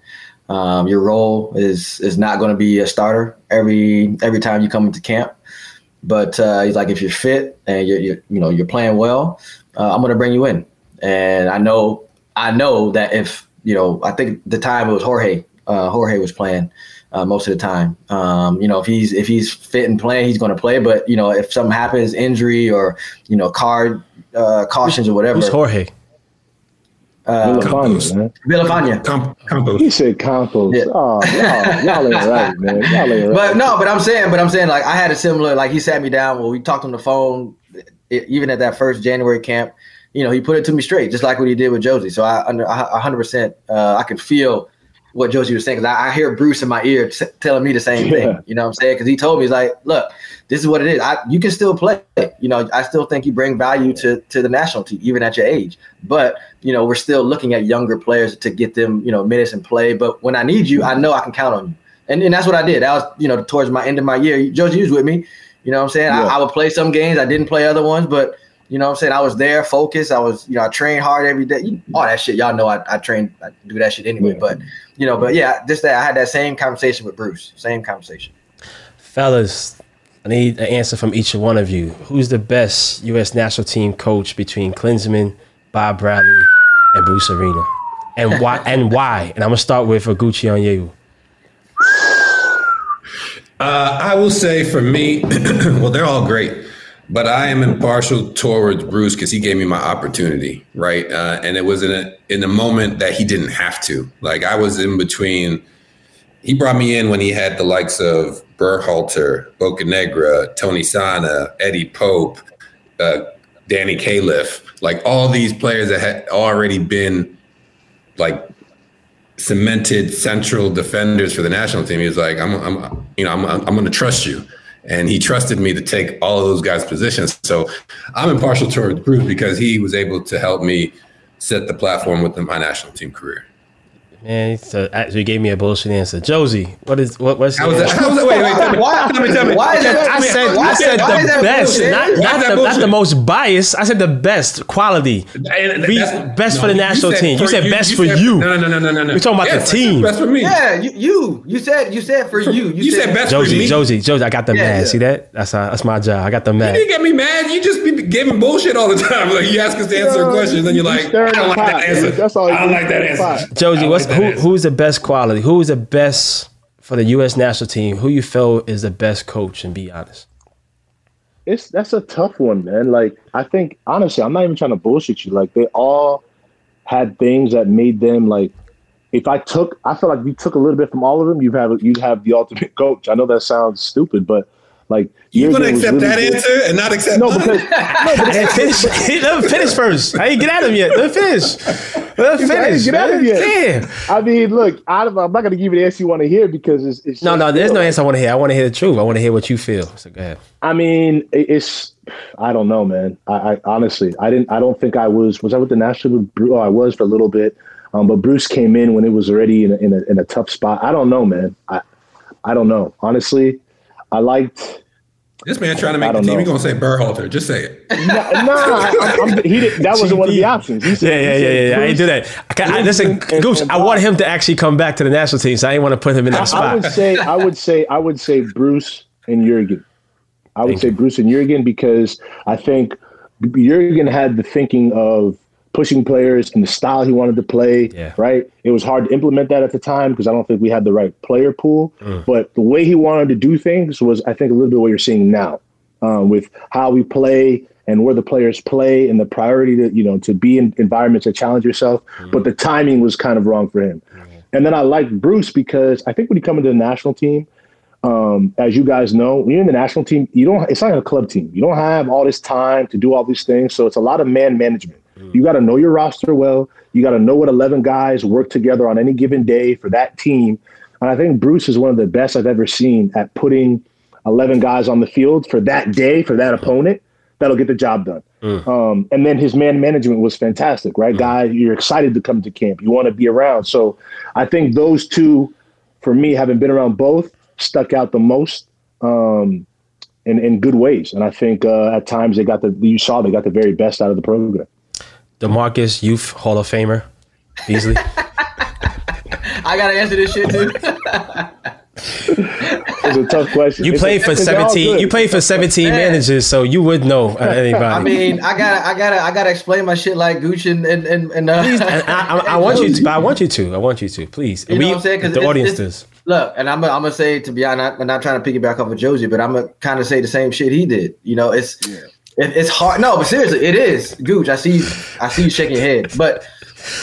Um, your role is is not going to be a starter every every time you come into camp, but uh, he's like, if you're fit and you're, you're you know you're playing well, uh, I'm going to bring you in. And I know I know that if you know, I think the time it was Jorge. Uh, Jorge was playing uh, most of the time. Um, you know, if he's if he's fit and playing, he's going to play. But you know, if something happens, injury or you know, card uh, cautions or whatever. Who's Jorge? Uh, Villafaña. Villafaña. Com- Campos. He said Campos. Yeah. Oh, y'all, y'all ain't right, man. Y'all ain't right. But no, but I'm saying, but I'm saying, like I had a similar. Like he sat me down. Well, we talked on the phone. It, even at that first January camp, you know, he put it to me straight, just like what he did with Jozy. So I, under 100, percent uh, I could feel what Jozy was saying because I, I, hear Bruce in my ear t- telling me the same yeah. thing. You know what I'm saying? Because he told me, he's like, look, this is what it is. I, you can still play. You know, I still think you bring value to to the national team, even at your age. But you know, we're still looking at younger players to get them, you know, minutes and play. But when I need you, I know I can count on you. And, and that's what I did. That was, you know, towards my end of my year. Jozy was with me. You know what I'm saying? Yeah. I, I would play some games. I didn't play other ones, but you know what I'm saying? I was there, focused. I was, you know, I trained hard every day. All that shit. Y'all know I, I train, I do that shit anyway. Yeah. But, you know, but yeah, just that I had that same conversation with Bruce. Same conversation. Fellas, I need an answer from each one of you. Who's the best U.S. national team coach between Klinsmann, Bob Bradley, and Bruce Arena? And why? and why? And I'm gonna start with Oguchi Onyewu. Uh, I will say for me, well, they're all great, but I am impartial towards Bruce because he gave me my opportunity, right? Uh, and it was in a in a moment that he didn't have to. Like I was in between. He brought me in when he had the likes of Berhalter, Bocanegra, Tony Sanneh, Eddie Pope, uh, Danny Califf, like all these players that had already been like cemented central defenders for the national team. He was like, I'm, I'm you know, I'm, I'm going to trust you. And he trusted me to take all of those guys' positions. So I'm impartial towards Bruce because he was able to help me set the platform with my national team career. Man, so actually gave me a bullshit answer. Jozy, what is what? What's how was that? Was that? Wait, wait, tell me. Why? Tell me, tell me. Why is that? I said, I said the best, not, not the, not the most biased. I said the best quality, best no, for the national team. You said best for you. No, no, no, no, no, no. We're talking about the team. Best for me. Yeah, you, you, you said, you said for you. You, said, best Jozy, for me. Jozy, Jozy. Jozy, I got the mad. See that? That's uh, that's my job. I got the mad. You didn't get me mad. You just be giving bullshit all the time. Like you ask us to answer a question, then you're like, I don't like that answer. That's all. I don't like that answer. Jozy, what's who? Who's the best? best quality? Who is the best for the U.S. national team, who you feel is the best coach? And be honest. It's that's a tough one, man. Like I think honestly, I'm not even trying to bullshit you. Like they all had things that made them like. If I took, I feel like you took a little bit from all of them. You have you have the ultimate coach. I know that sounds stupid, but like You're gonna accept really that good. answer and not accept No, mine? because no, but Hey, finish. Let him finish first. I ain't get at him yet. Let him finish. Let him finish. get at him man. yet. Damn. I mean, look, I, I'm not going to give you the answer you want to hear because it's, it's No, just no, there's no answer I want to hear. I want to hear the truth. I want to hear what you feel. So go ahead. I mean, it's I don't know, man. I, I honestly, I didn't. I don't think I was. Was I with the national? with Oh, I was for a little bit, um, but Bruce came in when it was already in a, in a, in a tough spot. I don't know, man. I I don't know. Honestly, I liked. This man trying to make the don't team. know. He's gonna say Berhalter. Just say it. Nah, nah I, I'm, he did, that wasn't one of the options. He said- Yeah, yeah, he yeah, said yeah. yeah. I ain't do that. I, can, I, listen, and- and- Goose. and I want him to actually come back to the national team, so I didn't want to put him in that I spot. would say, I would say, I would say Bruce and Jurgen. I would Thank say you. Bruce and Jurgen because I think Jurgen had the thinking of pushing players and the style he wanted to play. Yeah. Right. It was hard to implement that at the time because I don't think we had the right player pool. Mm. But the way he wanted to do things was, I think, a little bit what you're seeing now um, with how we play and where the players play and the priority to you know to be in environments that challenge yourself. But the timing was kind of wrong for him. And then I like Bruce because I think when you come into the national team, um, as you guys know, when you're in the national team, you don't. It's not like a club team. You don't have all this time to do all these things, so it's a lot of man management. You got to know your roster well. You got to know what eleven guys work together on any given day for that team. And I think Bruce is one of the best I've ever seen at putting eleven guys on the field for that day for that opponent that'll get the job done. Um, and then his man management was fantastic, right? Guy, you're excited to come to camp. You want to be around. So I think those two, for me, having been around both, stuck out the most um, in in good ways. And I think uh, at times they got the you saw they got the very best out of the program. DaMarcus Youth Hall of Famer, Beasley. I gotta answer this shit too. It's a tough question. You It's played for seventeen. You played for seventeen Man. managers, so you would know uh, anybody. I mean, I gotta, I gotta, I gotta explain my shit like Gucci and and and. and uh, Please, and I, I, I want you to. I want you to. I want you to. Please. You know what I'm saying? Because the it's- audience it's- does. Look, and I'm, I'm gonna say to be honest, I'm not trying to piggyback off of Jozy, but I'm gonna kind of say the same shit he did. You know, it's it, it's hard. No, but seriously, it is. Gooch, I see, I see you shaking your head, but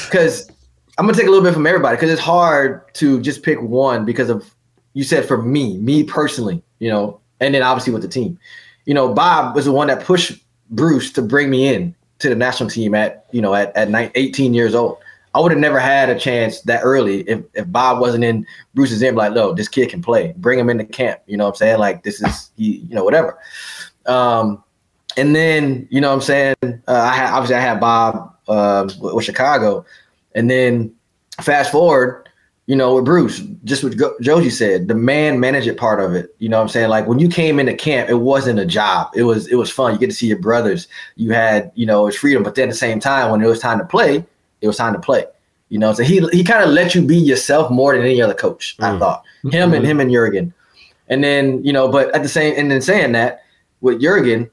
because I'm gonna take a little bit from everybody because it's hard to just pick one because of you said for me, me personally, you know, and then obviously with the team. You know, Bob was the one that pushed Bruce to bring me in to the national team at you know at at nine, 18 years old. I would have never had a chance that early if, if Bob wasn't in Bruce's in like, no, this kid can play. Bring him into camp. You know what I'm saying? Like this is he, you know, whatever. Um, and then, you know what I'm saying? Uh, I had obviously I had Bob uh, with, Chicago. And then fast forward, you know, with Bruce, just what Go- Jozy said, the man manage it part of it. You know what I'm saying? Like when you came into camp, it wasn't a job. It was it was fun. You get to see your brothers. You had, you know, it's freedom. But then at the same time, when it was time to play, it was time to play. You know, so he he kind of let you be yourself more than any other coach. I thought him and him and Jurgen, and then you know, but at the same and then saying that with Jurgen,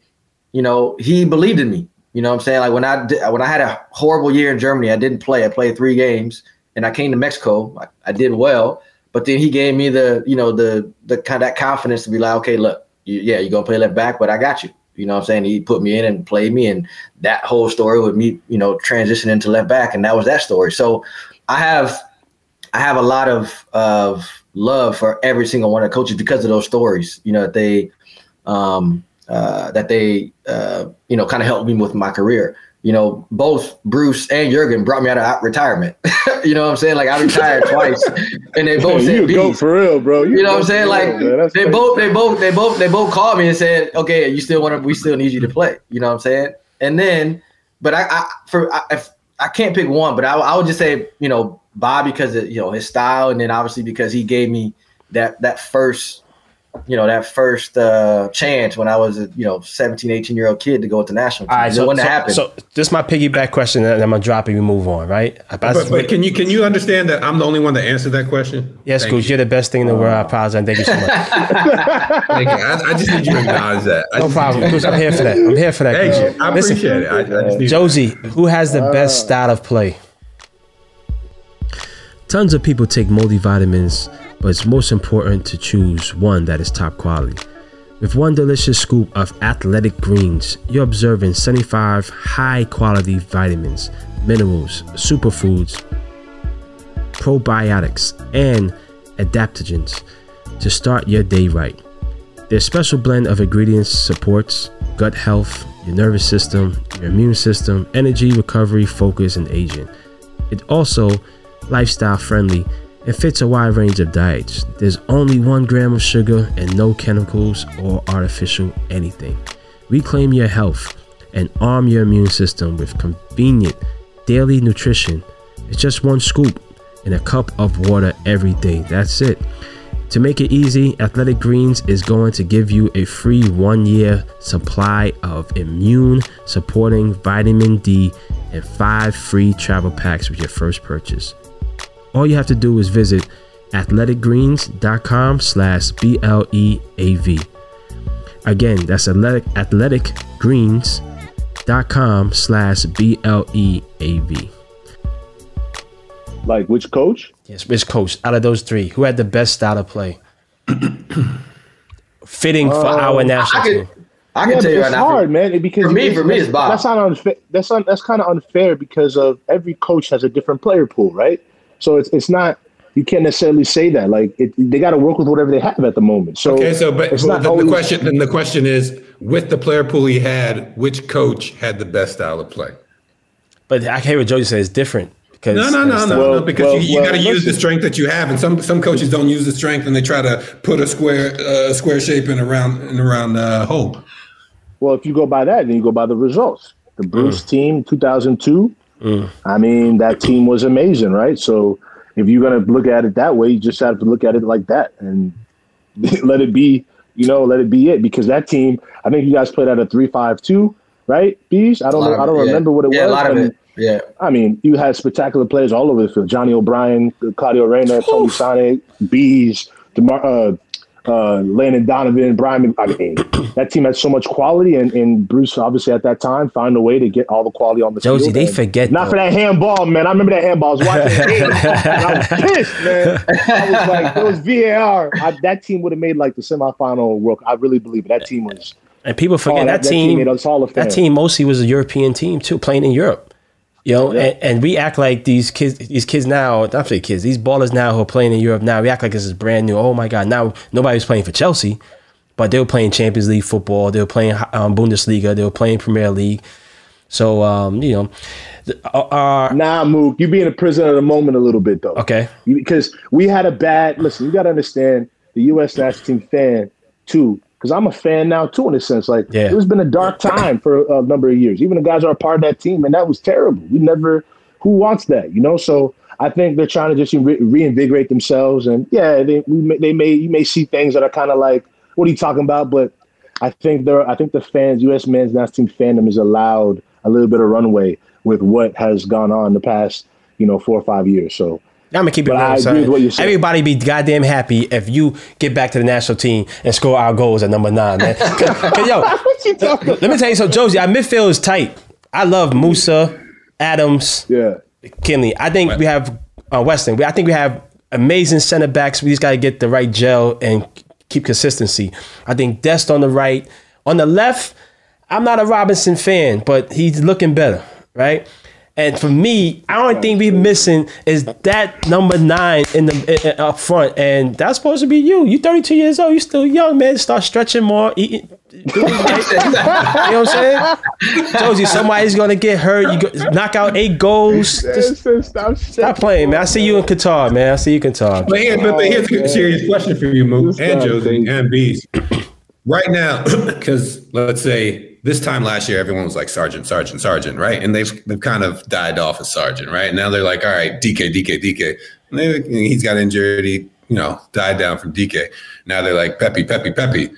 you know, he believed in me. You know what I'm saying? Like when I did, when I had a horrible year in Germany, I didn't play. I played three games, and I came to Mexico. I, I did well, but then he gave me the you know the the kind of that confidence to be like, okay, look, you, yeah, you're gonna play left back, but I got you. You know what I'm saying? He put me in and played me, and that whole story with me, you know, transitioning to left back, and that was that story. So I have I have a lot of of love for every single one of the coaches because of those stories. You know that they um, uh, that they uh, you know kind of helped me with my career. You know, both Bruce and Jurgen brought me out of retirement. you know what I'm saying? Like I retired twice, and they both you said, goat "Bees." for real, bro. You know what I'm saying? Like real, they crazy. both, they both, they both, they both called me and said, "Okay, you still want to? We still need you to play." You know what I'm saying? And then, but I, I for I, if, I can't pick one, but I, I would just say, you know, Bob because of you know his style, and then obviously because he gave me that that first, you know, that first uh chance when I was a you know 17, 18 year old kid to go with the national team. All right, And so, when that so, happened, so this is my piggyback question, and I'm gonna drop it and we move on, right? I- I- But, but can you can you understand that I'm the only one that answered that question? yes, Thank Goose, you. you're the best thing in the world. I apologize. and Thank you so much. Thank you. I, I just need you to acknowledge that. I No problem, need Goose. I'm here for that. I'm here for that. Thank Goose. you. I Listen, appreciate it. I, I just need Jozy, who has the best style of play? Tons of people take multivitamins, but it's most important to choose one that is top quality. With one delicious scoop of athletic greens, you're observing 75 high quality vitamins, minerals, superfoods, probiotics, and adaptogens to start your day right. Their special blend of ingredients supports gut health, your nervous system, your immune system, energy, recovery, focus, and aging. It also lifestyle friendly and fits a wide range of diets. There's only one gram of sugar and no chemicals or artificial anything. Reclaim your health and arm your immune system with convenient daily nutrition. It's just one scoop in a cup of water every day. That's it. To make it easy, Athletic Greens is going to give you a free one year supply of immune supporting vitamin D and five free travel packs with your first purchase. All you have to do is visit athleticgreens.com slash B-L-E-A-V. Again, that's athletic, athleticgreens.com slash B-L-E-A-V. Like which coach? Yes, which coach out of those three, who had the best style of play? Fitting for uh, our national I team. can, I can Yeah, tell but you right it's now. hard, man. Because for me- for me, it's that's- Bob. That's not unfair. That's un, that's kind of unfair because of every coach has a different player pool, right? So it's it's not you can't necessarily say that. Like it, they got to work with whatever they have at the moment. So Okay, so but, it's but not the, the question then the question is with the player pool he had, which coach had the best style of play? But I hear what Joey said. It's different because No, no, no, no, Well, no, because well, you, you well, got to use the strength that you have, and some some coaches don't use the strength, and they try to put a square uh, square shape in around in around uh, hole. Well, if you go by that, then you go by the results. The Bruce team, 2002. I mean, that team was amazing, right? So if you're gonna look at it that way, you just have to look at it like that and let it be. You know, let it be it because that team. I think you guys played out a three-five-two, right? Bees. I don't. know, I don't it, yeah. remember what it yeah, was. a lot of and- it. Yeah. I mean, you had spectacular players all over the field. Johnny O'Brien, Claudio Reyna, Tony Sanneh, Bees, DeMar, uh, uh, Landon Donovan, and Brian. I mean, that team had so much quality, and, and Bruce obviously at that time found a way to get all the quality on the Jozy, field. they forget, Not though. for that handball, man. I remember that handball. I was watching the game, and I was pissed, man. I was like, it was VAR. I, that team would have made like the semifinal World. I really believe it. that team was. And people forget Oh, that, that- that team. team Hall of that team mostly was a European team too, playing in Europe. You know, Yeah. and, and we act like these kids, these kids now, not say kids, these ballers now who are playing in Europe now, we act like this is brand new. Oh my God! Now nobody was playing for Chelsea, but they were playing Champions League football. They were playing um, Bundesliga. They were playing Premier League. So um, you know, the- uh, Nah, Mook, you being a prisoner of the moment a little bit though. okay, because we had a bad listen. You got to understand the U.S. national team fan too, because I'm a fan now too in a sense. Like Yeah. it's been a dark time for a number of years. Even the guys are a part of that team, and that was terrible. We never. Who wants that? You know. So I think they're trying to just re- reinvigorate themselves, and yeah, they we may, they may you may see things that are kind of like, what are you talking about? But I think there. I think the fans, U.S. men's national team fandom, is allowed a little bit of runway with what has gone on the past, you know, four or five years. So. I'm gonna keep it real. Son. with what you're saying. Everybody be goddamn happy if you get back to the national team and score our goals at number nine, man. 'Cause- 'cause, yo, What you talking Let me tell you something, Jozy. Our midfield is tight. I love Musah, Adams, Yeah. Kinley. I think we have uh, Weston. We, I think we have amazing center backs. We just got to get the right gel and keep consistency. I think Dest on the right. On the left, I'm not a Robinson fan, but he's looking better, right? And for me, I don't think we're missing is that number nine in the in, up front, and that's supposed to be you. You 32 years old. You still young, man. Start stretching more, eating. doing right. you know what I'm saying? Jozy, somebody's gonna get hurt. You go, knock out eight goals. Just stop, stop playing, man. I see you in Qatar, man. I see you in Qatar. But, here, but, but here's a serious question for you, Mook, and guy Jozy, and Bees. Right now, because let's say this time last year, everyone was like Sargent, Sargent, Sargent, right? And they've they've kind of died off as Sargent, right? And now they're like, all right, DK, DK, DK. And they, he's got injured. He, you know, died down from DK. Now they're like Pepi, Pepi, Pepi.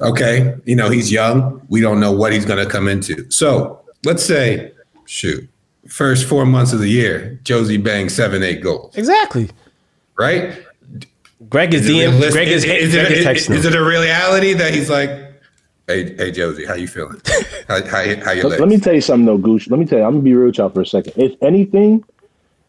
Okay, you know, he's young. We don't know what he's going to come into. So let's say, shoot, first four months of the year, Jozy bangs seven, eight goals, Exactly. right? Greg is Is it DM. Greg is, is, Greg it, is is, texting. is it a reality that he's like, hey, hey, Jozy, how you feeling? How, how, you- how your Let, let me tell you something though, Gooch. Let me tell you, I'm gonna be real with y'all for a second. If anything,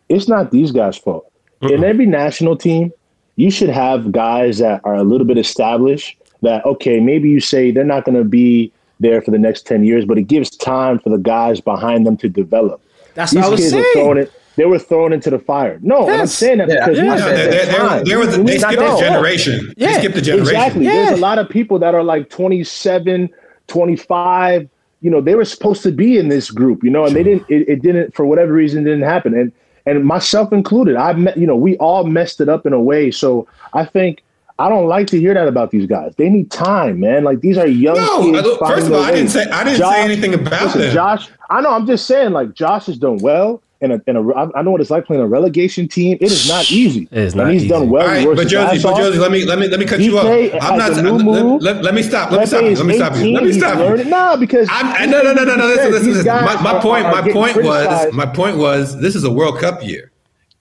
it's not these guys' fault. in every national team, you should have guys that are a little bit established. That okay, maybe you say they're not going to be there for the next ten years, but it gives time for the guys behind them to develop. That's what I was kids were saying. throwing it. They were thrown into the fire. No, and I'm Yes. saying that Yeah, because yeah. we No, they, they, they, they, were the, they skipped know. a generation. Yeah. They skipped a generation. Exactly. Yeah. There's a lot of people that are like 27, 25. You know, they were supposed to be in this group, you know, and they didn't, it, it didn't, for whatever reason, didn't happen. And, and myself included, I met, you know, we all messed it up in a way. So I think, I don't like to hear that about these guys. They need time, man. Like these are young No, kids. I don't- finding first of all, I didn't say I didn't say anything about listen, them. Josh, I know. I'm just saying, like Josh has done well, and a, and a, I I know what it's like playing a relegation team. It is not easy. It is not and he's easy. done well. All right, but his Jozy, but off. Jozy, let me let me let me cut you off. I'm not. a new let, move. let, let me stop. Let me stop you. Let me stop you. Let me stop you. learning- No, because I'm, I, no, no, no, no, no. Listen, listen, listen. My, my are- point, are my getting point was, my point was, this is a World Cup year.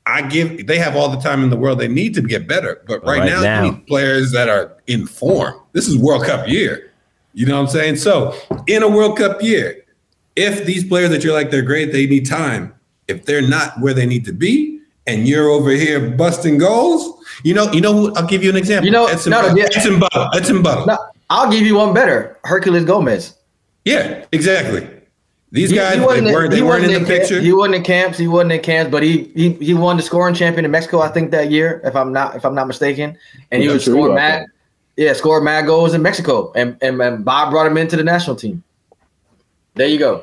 I give. They have all the time in the world. They need to get better, but right, Right now, now. players that are in form. This is World Cup year. You know what I'm saying? So, in a World Cup year, if these players that you're like they're great, they need time. If they're not where they need to be, and you're over here busting goals, you know, you know. who- I'll give you an example. You know, Edson, no, no, yeah. Edson Buddle. Edson Buddle. No, I'll give you one better. Herculez Gomez. Yeah, exactly. These He- guys, he they wasn't weren't, they weren't in wasn't the camp- picture. He wasn't in camps. He wasn't in camps, but he he he won the scoring champion in Mexico, I think that year, if I'm not if I'm not mistaken. And he Yeah, was sure, scoring you are, mad, yeah, scored mad goals in Mexico, and, and and Bob brought him into the national team. There you go.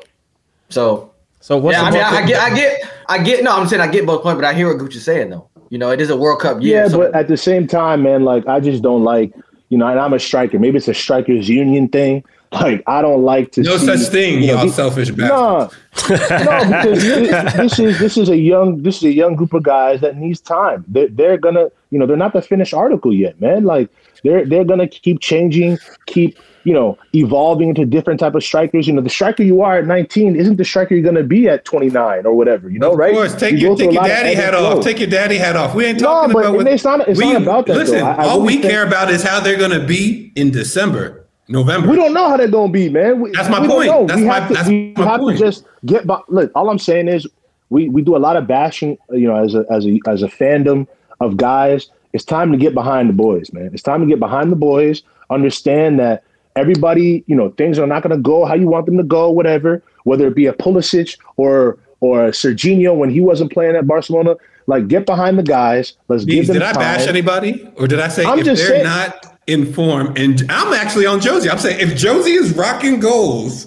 So So what's yeah, the I mean, I, I get, I get, I get. No, I'm saying I get both points, but I hear what Gucci's saying though. You know, it is a World Cup year. yeah, so- but at the same time, man, like I just don't like, you know, and I'm a striker. Maybe it's a strikers union thing. Like I don't like to no see, such thing, you know, y'all these- selfish bastards. No, no, because this, this is this is a young this is a young group of guys that needs time. They're, they're gonna, you know, they're not the finished article yet, man. Like they're they're gonna keep changing, keep you know evolving into different type of strikers. You know, the striker you are at 19 isn't the striker you're gonna be at 29 or whatever. You know, Of right? course, take You your take your daddy hat off. flow. Take your daddy hat off. We ain't No, talking but about what it's not- it's we, not about that. Listen, I- I all really we think- care about is how they're gonna be in December, November. We don't know how they're gonna be, man. We, That's my we point. That's we my- have to, that's we my have point. to just get by. Look, all I'm saying is we we do a lot of bashing, you know, as a as a as a fandom of guys. It's time to get behind the boys, man. It's time to get behind the boys. Understand that everybody, you know, things are not going to go how you want them to go, whatever. Whether it be a Pulisic or or a Sergiño when he wasn't playing at Barcelona, like get behind the guys. Let's give them did I time. bash anybody, or did I say I'm if just they're saying- not in form? And I'm actually on Jozy. I'm saying if Jozy is rocking goals.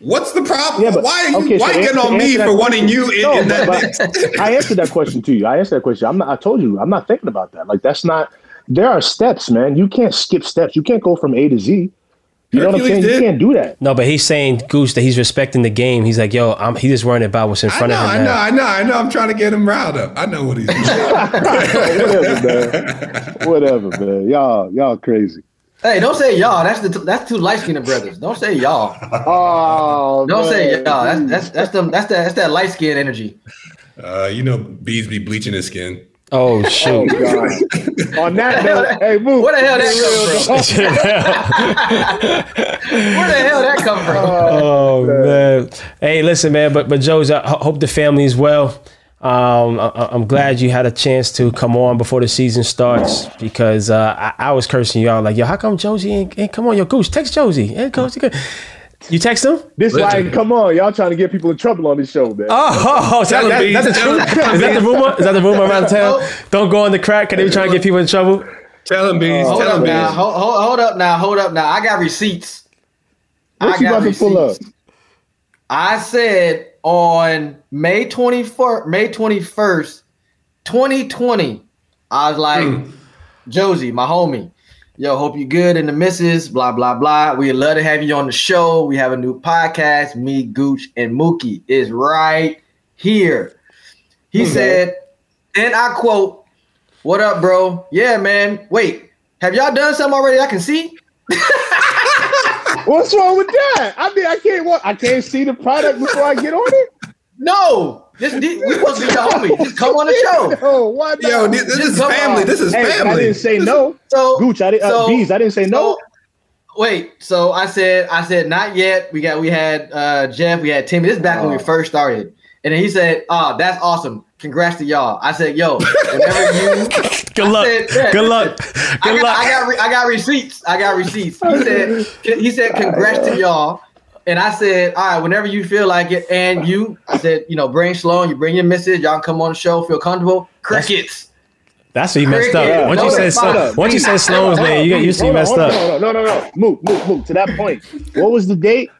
What's the problem? Yeah, but why are you okay, why so getting on me for wanting you in, No, in that? I answered that question to you. I answered that question. I'm not. I told you. I'm not thinking about that. Like that's not. There are steps, man. You can't skip steps. You can't go from A to Z. You know what I'm Hercules saying? You can't do that. No, but he's saying Goose that he's respecting the game. He's like, yo, I'm, he's just worrying about what's in front know, of him. I him know, now. I know, I know. I'm trying to get him riled up. I know what he's doing. Whatever, man. Whatever, man. Y'all, y'all crazy. hey, don't say y'all. That's the that's two light skinned brothers. Don't say y'all. Oh, Don't say man. y'all. That's that's that's them. That's that that's that light skin energy. uh, you know, Bees be bleaching his skin. Oh Oh shoot! God. On that note, hey, move. Where the hell that come from? Where the hell that come from? oh man. Hey, listen, man. But but Joe's. I hope the family is well. Um, I, I'm glad you had a chance to come on before the season starts because uh, I, I was cursing you out like, yo, how come Jozy ain't, ain't come on? Yo, Goose, text Jozy. Hey, Jozy, good. You text him? This is why, come on, y'all trying to get people in trouble on this show, man. Oh, is that, Tell him, that- that's the truth? Is that the rumor? Is that the rumor around town? Don't go on the crack. Can they be trying to get people in trouble? Tell him, Bees. Hold tell up him, now. Hold, hold, hold up now. Hold up now. I got receipts. what I you got about to pull up? receipts. I said on May 24th, May 21st, 2020, I was like, Hmm. Jozy, my homie, yo, hope you're good and the missus, blah, blah, blah. We'd love to have you on the show. We have a new podcast. Me, Gooch, and Mookie is right here. He Okay. said, and I quote, What up, bro? Yeah, man. Wait, have y'all done something already I can see? What's wrong with that? I mean, I can't. What? I can't see the product before I get on it. No, this we supposed to be your homie. Just come on the show. No, why not? Yo, this, this is family. on. This is hey, family. I didn't say no. So Gooch, I didn't. Uh, so- bees, I didn't say no. so- wait, so I said I said not yet. We got we had uh Jeff, we had Timmy. This is back when we Oh. first started. And then he said, Oh, that's awesome. congrats to y'all. I said, yo, whenever you Good luck. said, yeah, Good luck. I Good got, luck. I got, re- I got receipts. I got receipts. He said, he said, congrats to y'all. And I said, all right, whenever you feel like it, and you, I said, you know, bring Sloane, you bring your missus, y'all come on the show, feel comfortable. Crickets. That's what you messed up. Yeah, Once you said that's Sloane, once you said Sloane's name, you got you see Hold on, messed up. hold on. No, no, no. Move, move, move. To that point. What was the date?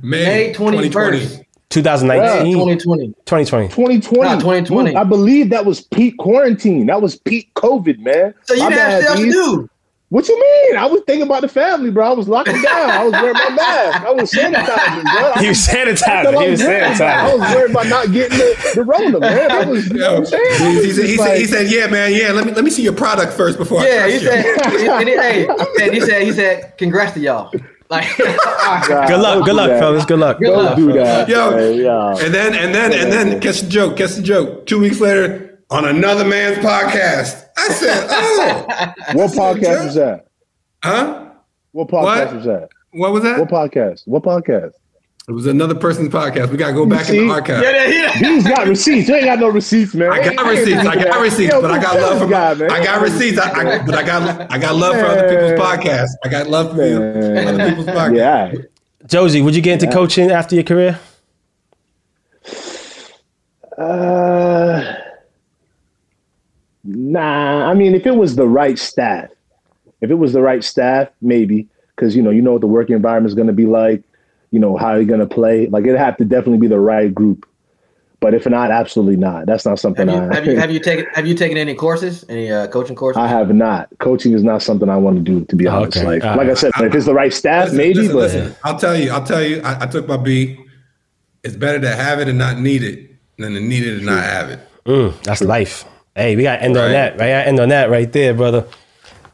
May 21st. 2019, 2020. 2020. 2020. Nah, 2020. Move. I believe that was peak quarantine. That was peak COVID, man. So you My didn't have bad, else to do. What you mean? I was thinking about the family, bro. I was locking down. I was wearing my mask. I was sanitizing, bro. He was That's what sanitizing. I He was was worried about. I was worried about not getting the, the Rona, man. That was, you know what I'm saying? He, he said, he, just said, he said, "Yeah, man, yeah. Let me let me see your product first before I Yeah, trust he you." said, and he, hey, and he said, he said, congrats to y'all. Like, Nah, Good luck. Good luck, that. fellas. Good luck. Good Don't luck. do that. Yo, man. Yeah. And then and then and then catch the joke, catch the joke. Two weeks later, on another man's podcast, I said, "Oh, What podcast was that? huh? What podcast What? was that? What was that? What podcast? What podcast? It was another person's podcast. We gotta go back in the archive. yeah, yeah, yeah. He's got receipts. You ain't got no receipts, man. I got receipts. I got receipts, but I got love for this guy, man? I got receipts. I, I, but I got I got love for other people's Man. podcasts. I got love for Man. other people's podcasts. Yeah. Jozy, would you get into coaching after your career? Uh, nah. I mean, if it was the right staff, if it was the right staff, maybe because you know you know what the work environment is going to be like. You know how you're going to play. Like it'd have to definitely be the right group. But if not, absolutely not. That's not something Have you, I have you have you taken have you taken any courses, any uh, coaching courses? I have not. Coaching is not something I want to do. To be Oh, honest, okay. like All like I right. said, if it's the right staff, Listen, maybe. listen, but listen. I'll tell you. I'll tell you. I, I took my B. It's better to have it and not need it than to need it and not have it. Mm, that's life. Hey, we got to end on that. Right, end on that right there, brother.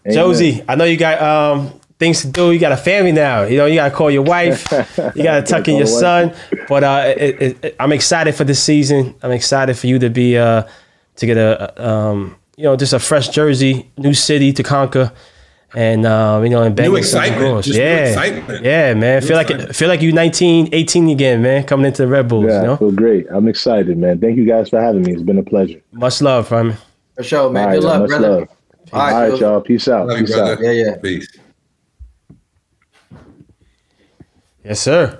Amen. Jozy, I know you got um, things to do. You got a family now. You know, you got to call your wife. You got to tuck in your son. But uh, it, it, it- I'm excited for this season. I'm excited for you to be uh, to get a um, you know just a fresh jersey, new city to conquer, and um, you know and bang New with excitement. goals. Just new yeah, excitement. yeah, man. New feel like excitement. feel like you 19, 18 again, man. Coming into the Red Bulls. yeah, You I know, feel great. I'm excited, man. Thank you guys for having me. It's been a pleasure. much love, fam. For sure, man. All Good right, luck, much brother. love. All All right, right, y'all. Peace out. Love Peace brother. out. Yeah, yeah. Peace. Yes, sir.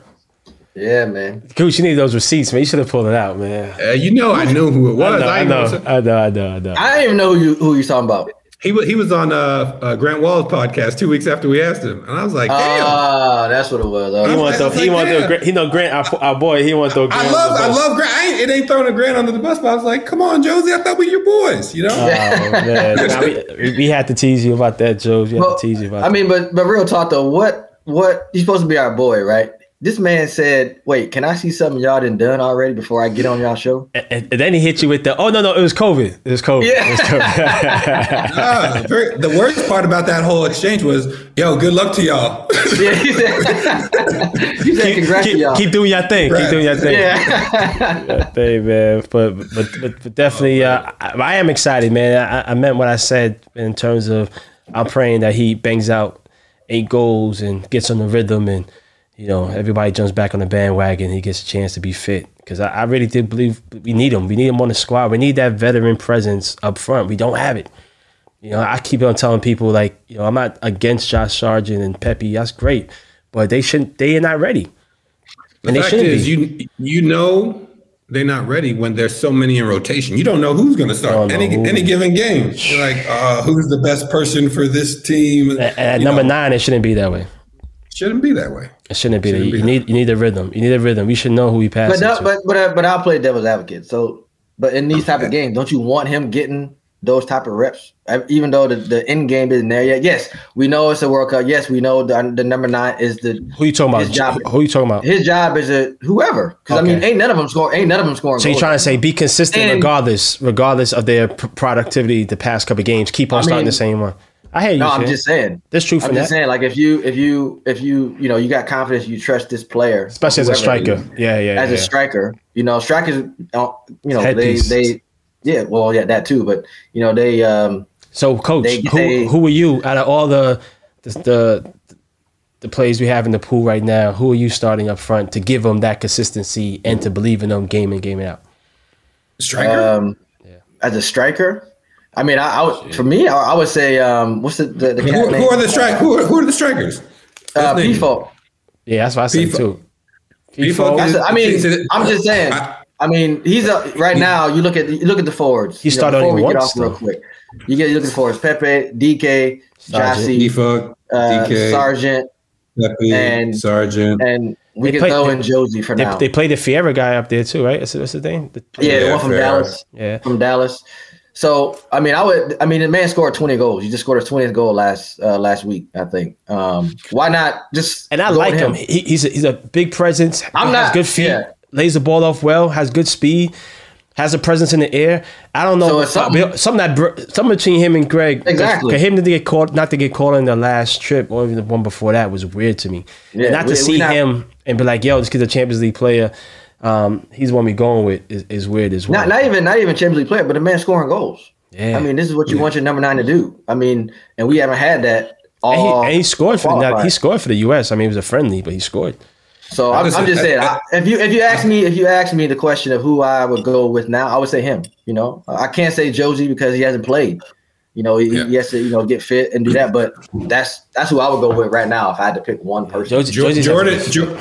Yeah, man. Coach, you need those receipts, man. You should have pulled it out, man. Uh, you know, I knew who it I was. know, I, I know, I know, I know, I know. I didn't even know who you who you talking about. He was he was on uh, uh, Grant Wahl's podcast two weeks after we asked him, and I was like, damn. Ah, that's what it was. He Okay. want to, he like, want to, he know Grant, our, our boy. He want to. I love I love Grant. I ain't, it ain't throwing a Grant under the bus, but I was like, come on, Jozy, I thought we were your boys, you know. Oh man, Nah, we, we had to tease you about that, Jozy. We had Well, to tease you about. I mean, but but real talk though, what what he's supposed to be our boy, right? This man said, "Wait, can I see something y'all done done already before I get on y'all show?" and, and then he hit you with the. Oh no, no, it was COVID. It was COVID. Yeah. It was COVID. Ah, very- the worst part about that whole exchange was, yo, good luck to y'all. Yeah, he said, he said, "Congrats keep, to y'all." keep doing your thing. Keep Right. doing your thing. yeah, thing, man. But but but, but definitely, uh, I, I am excited, man. I, I meant what I said in terms of I'm praying that he bangs out eight goals and gets on the rhythm, and you know everybody jumps back on the bandwagon. He gets a chance to be fit because I, I really did believe we need him. We need him on the squad. We need that veteran presence up front. We don't have it. You know, I keep on telling people like, you know, I'm not against Josh Sargent and Pepi. That's great, but they shouldn't. They are not ready. The And they fact shouldn't is, be. you you know they're not ready when there's so many in rotation. You don't know who's going to start any who. any given game. You're like, uh, who's the best person for this team? And at number know, nine, it shouldn't be that way. shouldn't be that way. It shouldn't be. that. Shouldn't You be. need you need a rhythm. You need a rhythm. We should know who we pass but it no, to. but but uh, but I'll play devil's advocate. So, but in these type of games, don't you want him getting those type of reps? Uh, Even though the, the end game isn't there yet. Yes, we know it's a World Cup. Yes, we know the, the number nine is the who you talking about? his job. Who you talking about? his job is a whoever. Because I mean, ain't none of them score. Ain't none of them scoring. So you're trying to say be consistent And- regardless, regardless of their p- productivity the past couple of games. Keep on I starting mean- the same one. I hear you. No, I'm just saying. There's truth I'm in just that, saying, like if you if you if you you know you got confidence, you trust this player, especially as a striker. is, Yeah, yeah, as yeah. a striker, you know, strikers, uh, you know, they Headpiece. they yeah, well, yeah, that too, but you know, they um So, coach, They- who they- who are you out of all the the, the the plays we have in the pool right now? Who are you starting up front to give them that consistency and to believe in them game in game out? Striker. Um, yeah. as a striker, I mean, I, I would for me, I, I would say, um, what's the the, the who, cat who name? are the strike? Who are, who are the strikers? uh, His name. Yeah, that's what I said FIFA. too. FIFA. That's- I mean, I'm just saying. I- I mean, he's a right now. You look at you look at the forwards. He you know, started before only we get once, off real quick. You get you look at the forwards: Pepi, DK, Sargent. Jassy, Pefok, uh, DK, Sargent, Pepi, and- Sargent. and we They can play- throw in Jozy for They, now. they played the Ferreira guy up there too, right? That's, that's the thing. The- yeah, the Yeah, one from fair. Dallas. yeah. From Dallas. So I mean, I would. I mean, the man scored 20 goals. He just scored his 20th goal last uh, last week, I think. Um, why not just? And I like with him. He, he's a, he's a big presence. I'm not- good feet. yeah. Lays the ball off well. Has good speed. Has a presence in the air. I don't know So something- something that something between him and Gregg. Exactly. For him to get caught, not to get caught in the last trip or even the one before that was weird to me. Yeah, and not to see not- him and be like, "Yo, this kid's a Champions League player." Um, he's the one we going with is, is weird as well. Not not even not even Champions League player, but a man scoring goals. Yeah. I mean, this is what you want your number nine to do. I mean, and we haven't had that and, all. he, and he scored for the he scored for the U.S. I mean, it was a friendly, but he scored. So I'm, I'm just saying, I- I, if you if you ask me if you ask me the question of who I would go with now, I would say him. You know, I can't say Jozy because he hasn't played. You know, he, Yeah. he has to you know get fit and do that. But that's that's who I would go with right now if I had to pick one person. Jozy- Jo- Jozy's Jordan, a- Jo-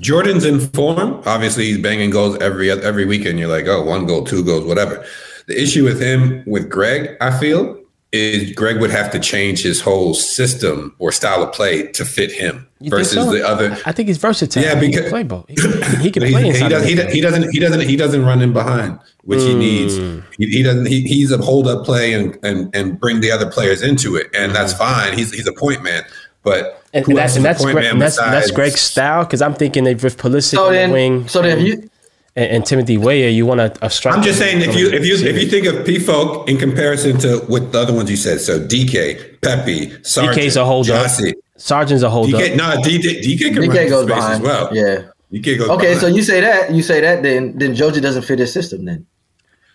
Jordan's in form. Obviously, he's banging goals every every weekend. You're like, oh, one goal, two goals, whatever. The issue with him, with Gregg, I feel, is Gregg would have to change his whole system or style of play to fit him You versus so? the other. I think he's versatile. Yeah, because he can play both. He, can- he can play he, does, he, does, he doesn't. he doesn't he doesn't run in behind, which he needs. Mm. He, he doesn't. He, he's a hold up play and, and and bring the other players into it, and that's fine. He's he's a point man, but and, and that's and that's point Gregg, man and that's, that's Gregg's style because I'm thinking that with Pulisic So on the wing so then you and, and Timothy Weah, you want a, a uh, striker. I'm just saying if you if you if you think of Pefok in comparison to what the other ones you said, so DK, Pepi, Sargent, DK's a holder. Jozy, Sargent's a hold DK, up. no, DK, DK can DK in goes space behind, as well. yeah. DK goes Okay, behind. Okay, so you say that you say that then then Jozy doesn't fit his system then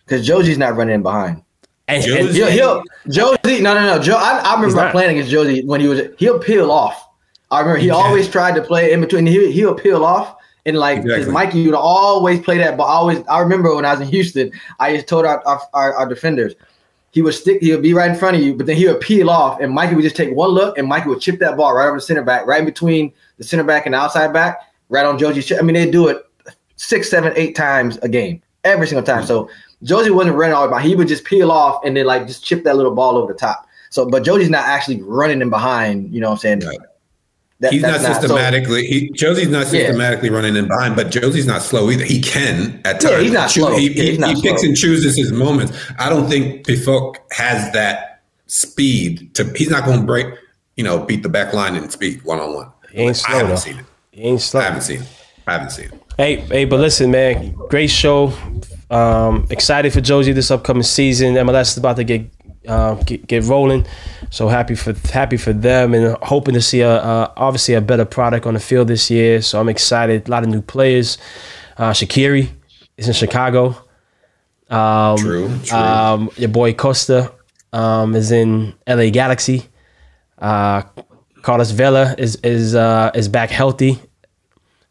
because Jozy's not running behind. And, Jozy- and- He'll, he'll Jozy. No, no, no. Joe, I, I remember not. playing against Jozy when he was. He'll peel off. I remember he always tried to play in between. He he'll peel off and like Exactly. Mikey would always play that. But I always I remember when I was in Houston, I just told our our, our, our defenders. He would stick. He would be right in front of you, but then he would peel off, and Mikey would just take one look, and Mikey would chip that ball right over the center back, right in between the center back and the outside back, right on Jozy's. chest. I mean, they do it six, seven, eight times a game, every single time. So Jozy wasn't running all the time. He would just peel off and then like just chip that little ball over the top. So, but Jozy's not actually running in behind. You know what I'm saying? Right. That- He's not that's so- systematically. he, Jozy's not Yeah. systematically running in behind, but Jozy's not slow either. He can at times. Yeah, he's not Choo- slow. He, he- he's not he picks slow. and chooses his moments. I don't think Pefok has that speed to. He's not going to break. You know, beat the back line in speed one on one. He ain't slow. I haven't though. seen it. he ain't slow. I haven't seen it. I haven't seen it. Hey, hey, but listen, man, great show. Um, excited for Jozy this upcoming season. MLS is about to get uh, get, get rolling, so happy for happy for them, and hoping to see a uh, obviously a better product on the field this year. So I'm excited. A lot of new players. Uh, Shaqiri is in Chicago. Um, True. True. Um, your boy Costa um, is in LA Galaxy. Uh, Carlos Vela is is uh, is back healthy.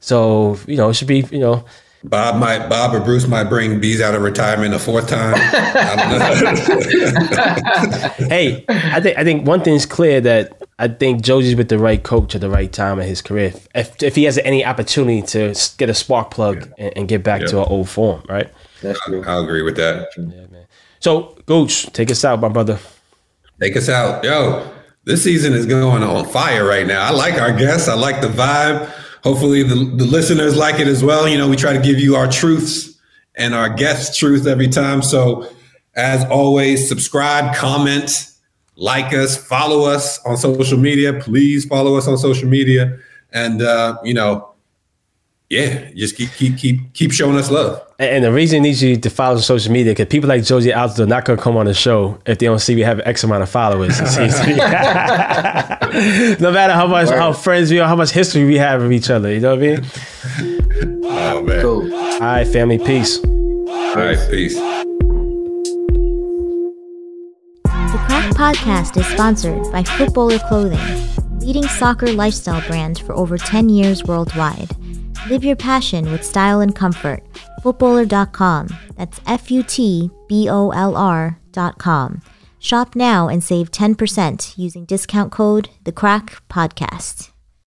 So you know it should be you know Bob might Bob or Bruce might bring bees out of retirement a fourth time. I hey, I think I think one thing's clear that I think Jozy's with the right coach at the right time in his career. If if he has any opportunity to get a spark plug and, and get back to Yeah. an old form, right? That's true. I'll agree with that. So, Gooch, take us out, my brother. Take us out. Yo, this season is going on fire right now. I like our guests. I like the vibe. Hopefully the, the listeners like it as well. You know, we try to give you our truths and our guests' truth every time. So as always, subscribe, comment, like us, follow us on social media. Please follow us on social media. And uh, you know, yeah, just keep keep keep keep showing us love. And, and the reason he needs you to follow on social media because people like Jozy Aldo are not going to come on the show if they don't see we have X amount of followers. It seems to no matter how much how friends we are, how much history we have of each other. You know what I mean? Oh man. Cool. All right, family, peace. All right, peace. The Crack Podcast is sponsored by Futbolr Clothing, leading soccer lifestyle brand for over 10 years worldwide. Live your passion with style and comfort. Futbolr.com. That's F U T B O L R.com. Shop now and save 10% using discount code The Crack Podcast.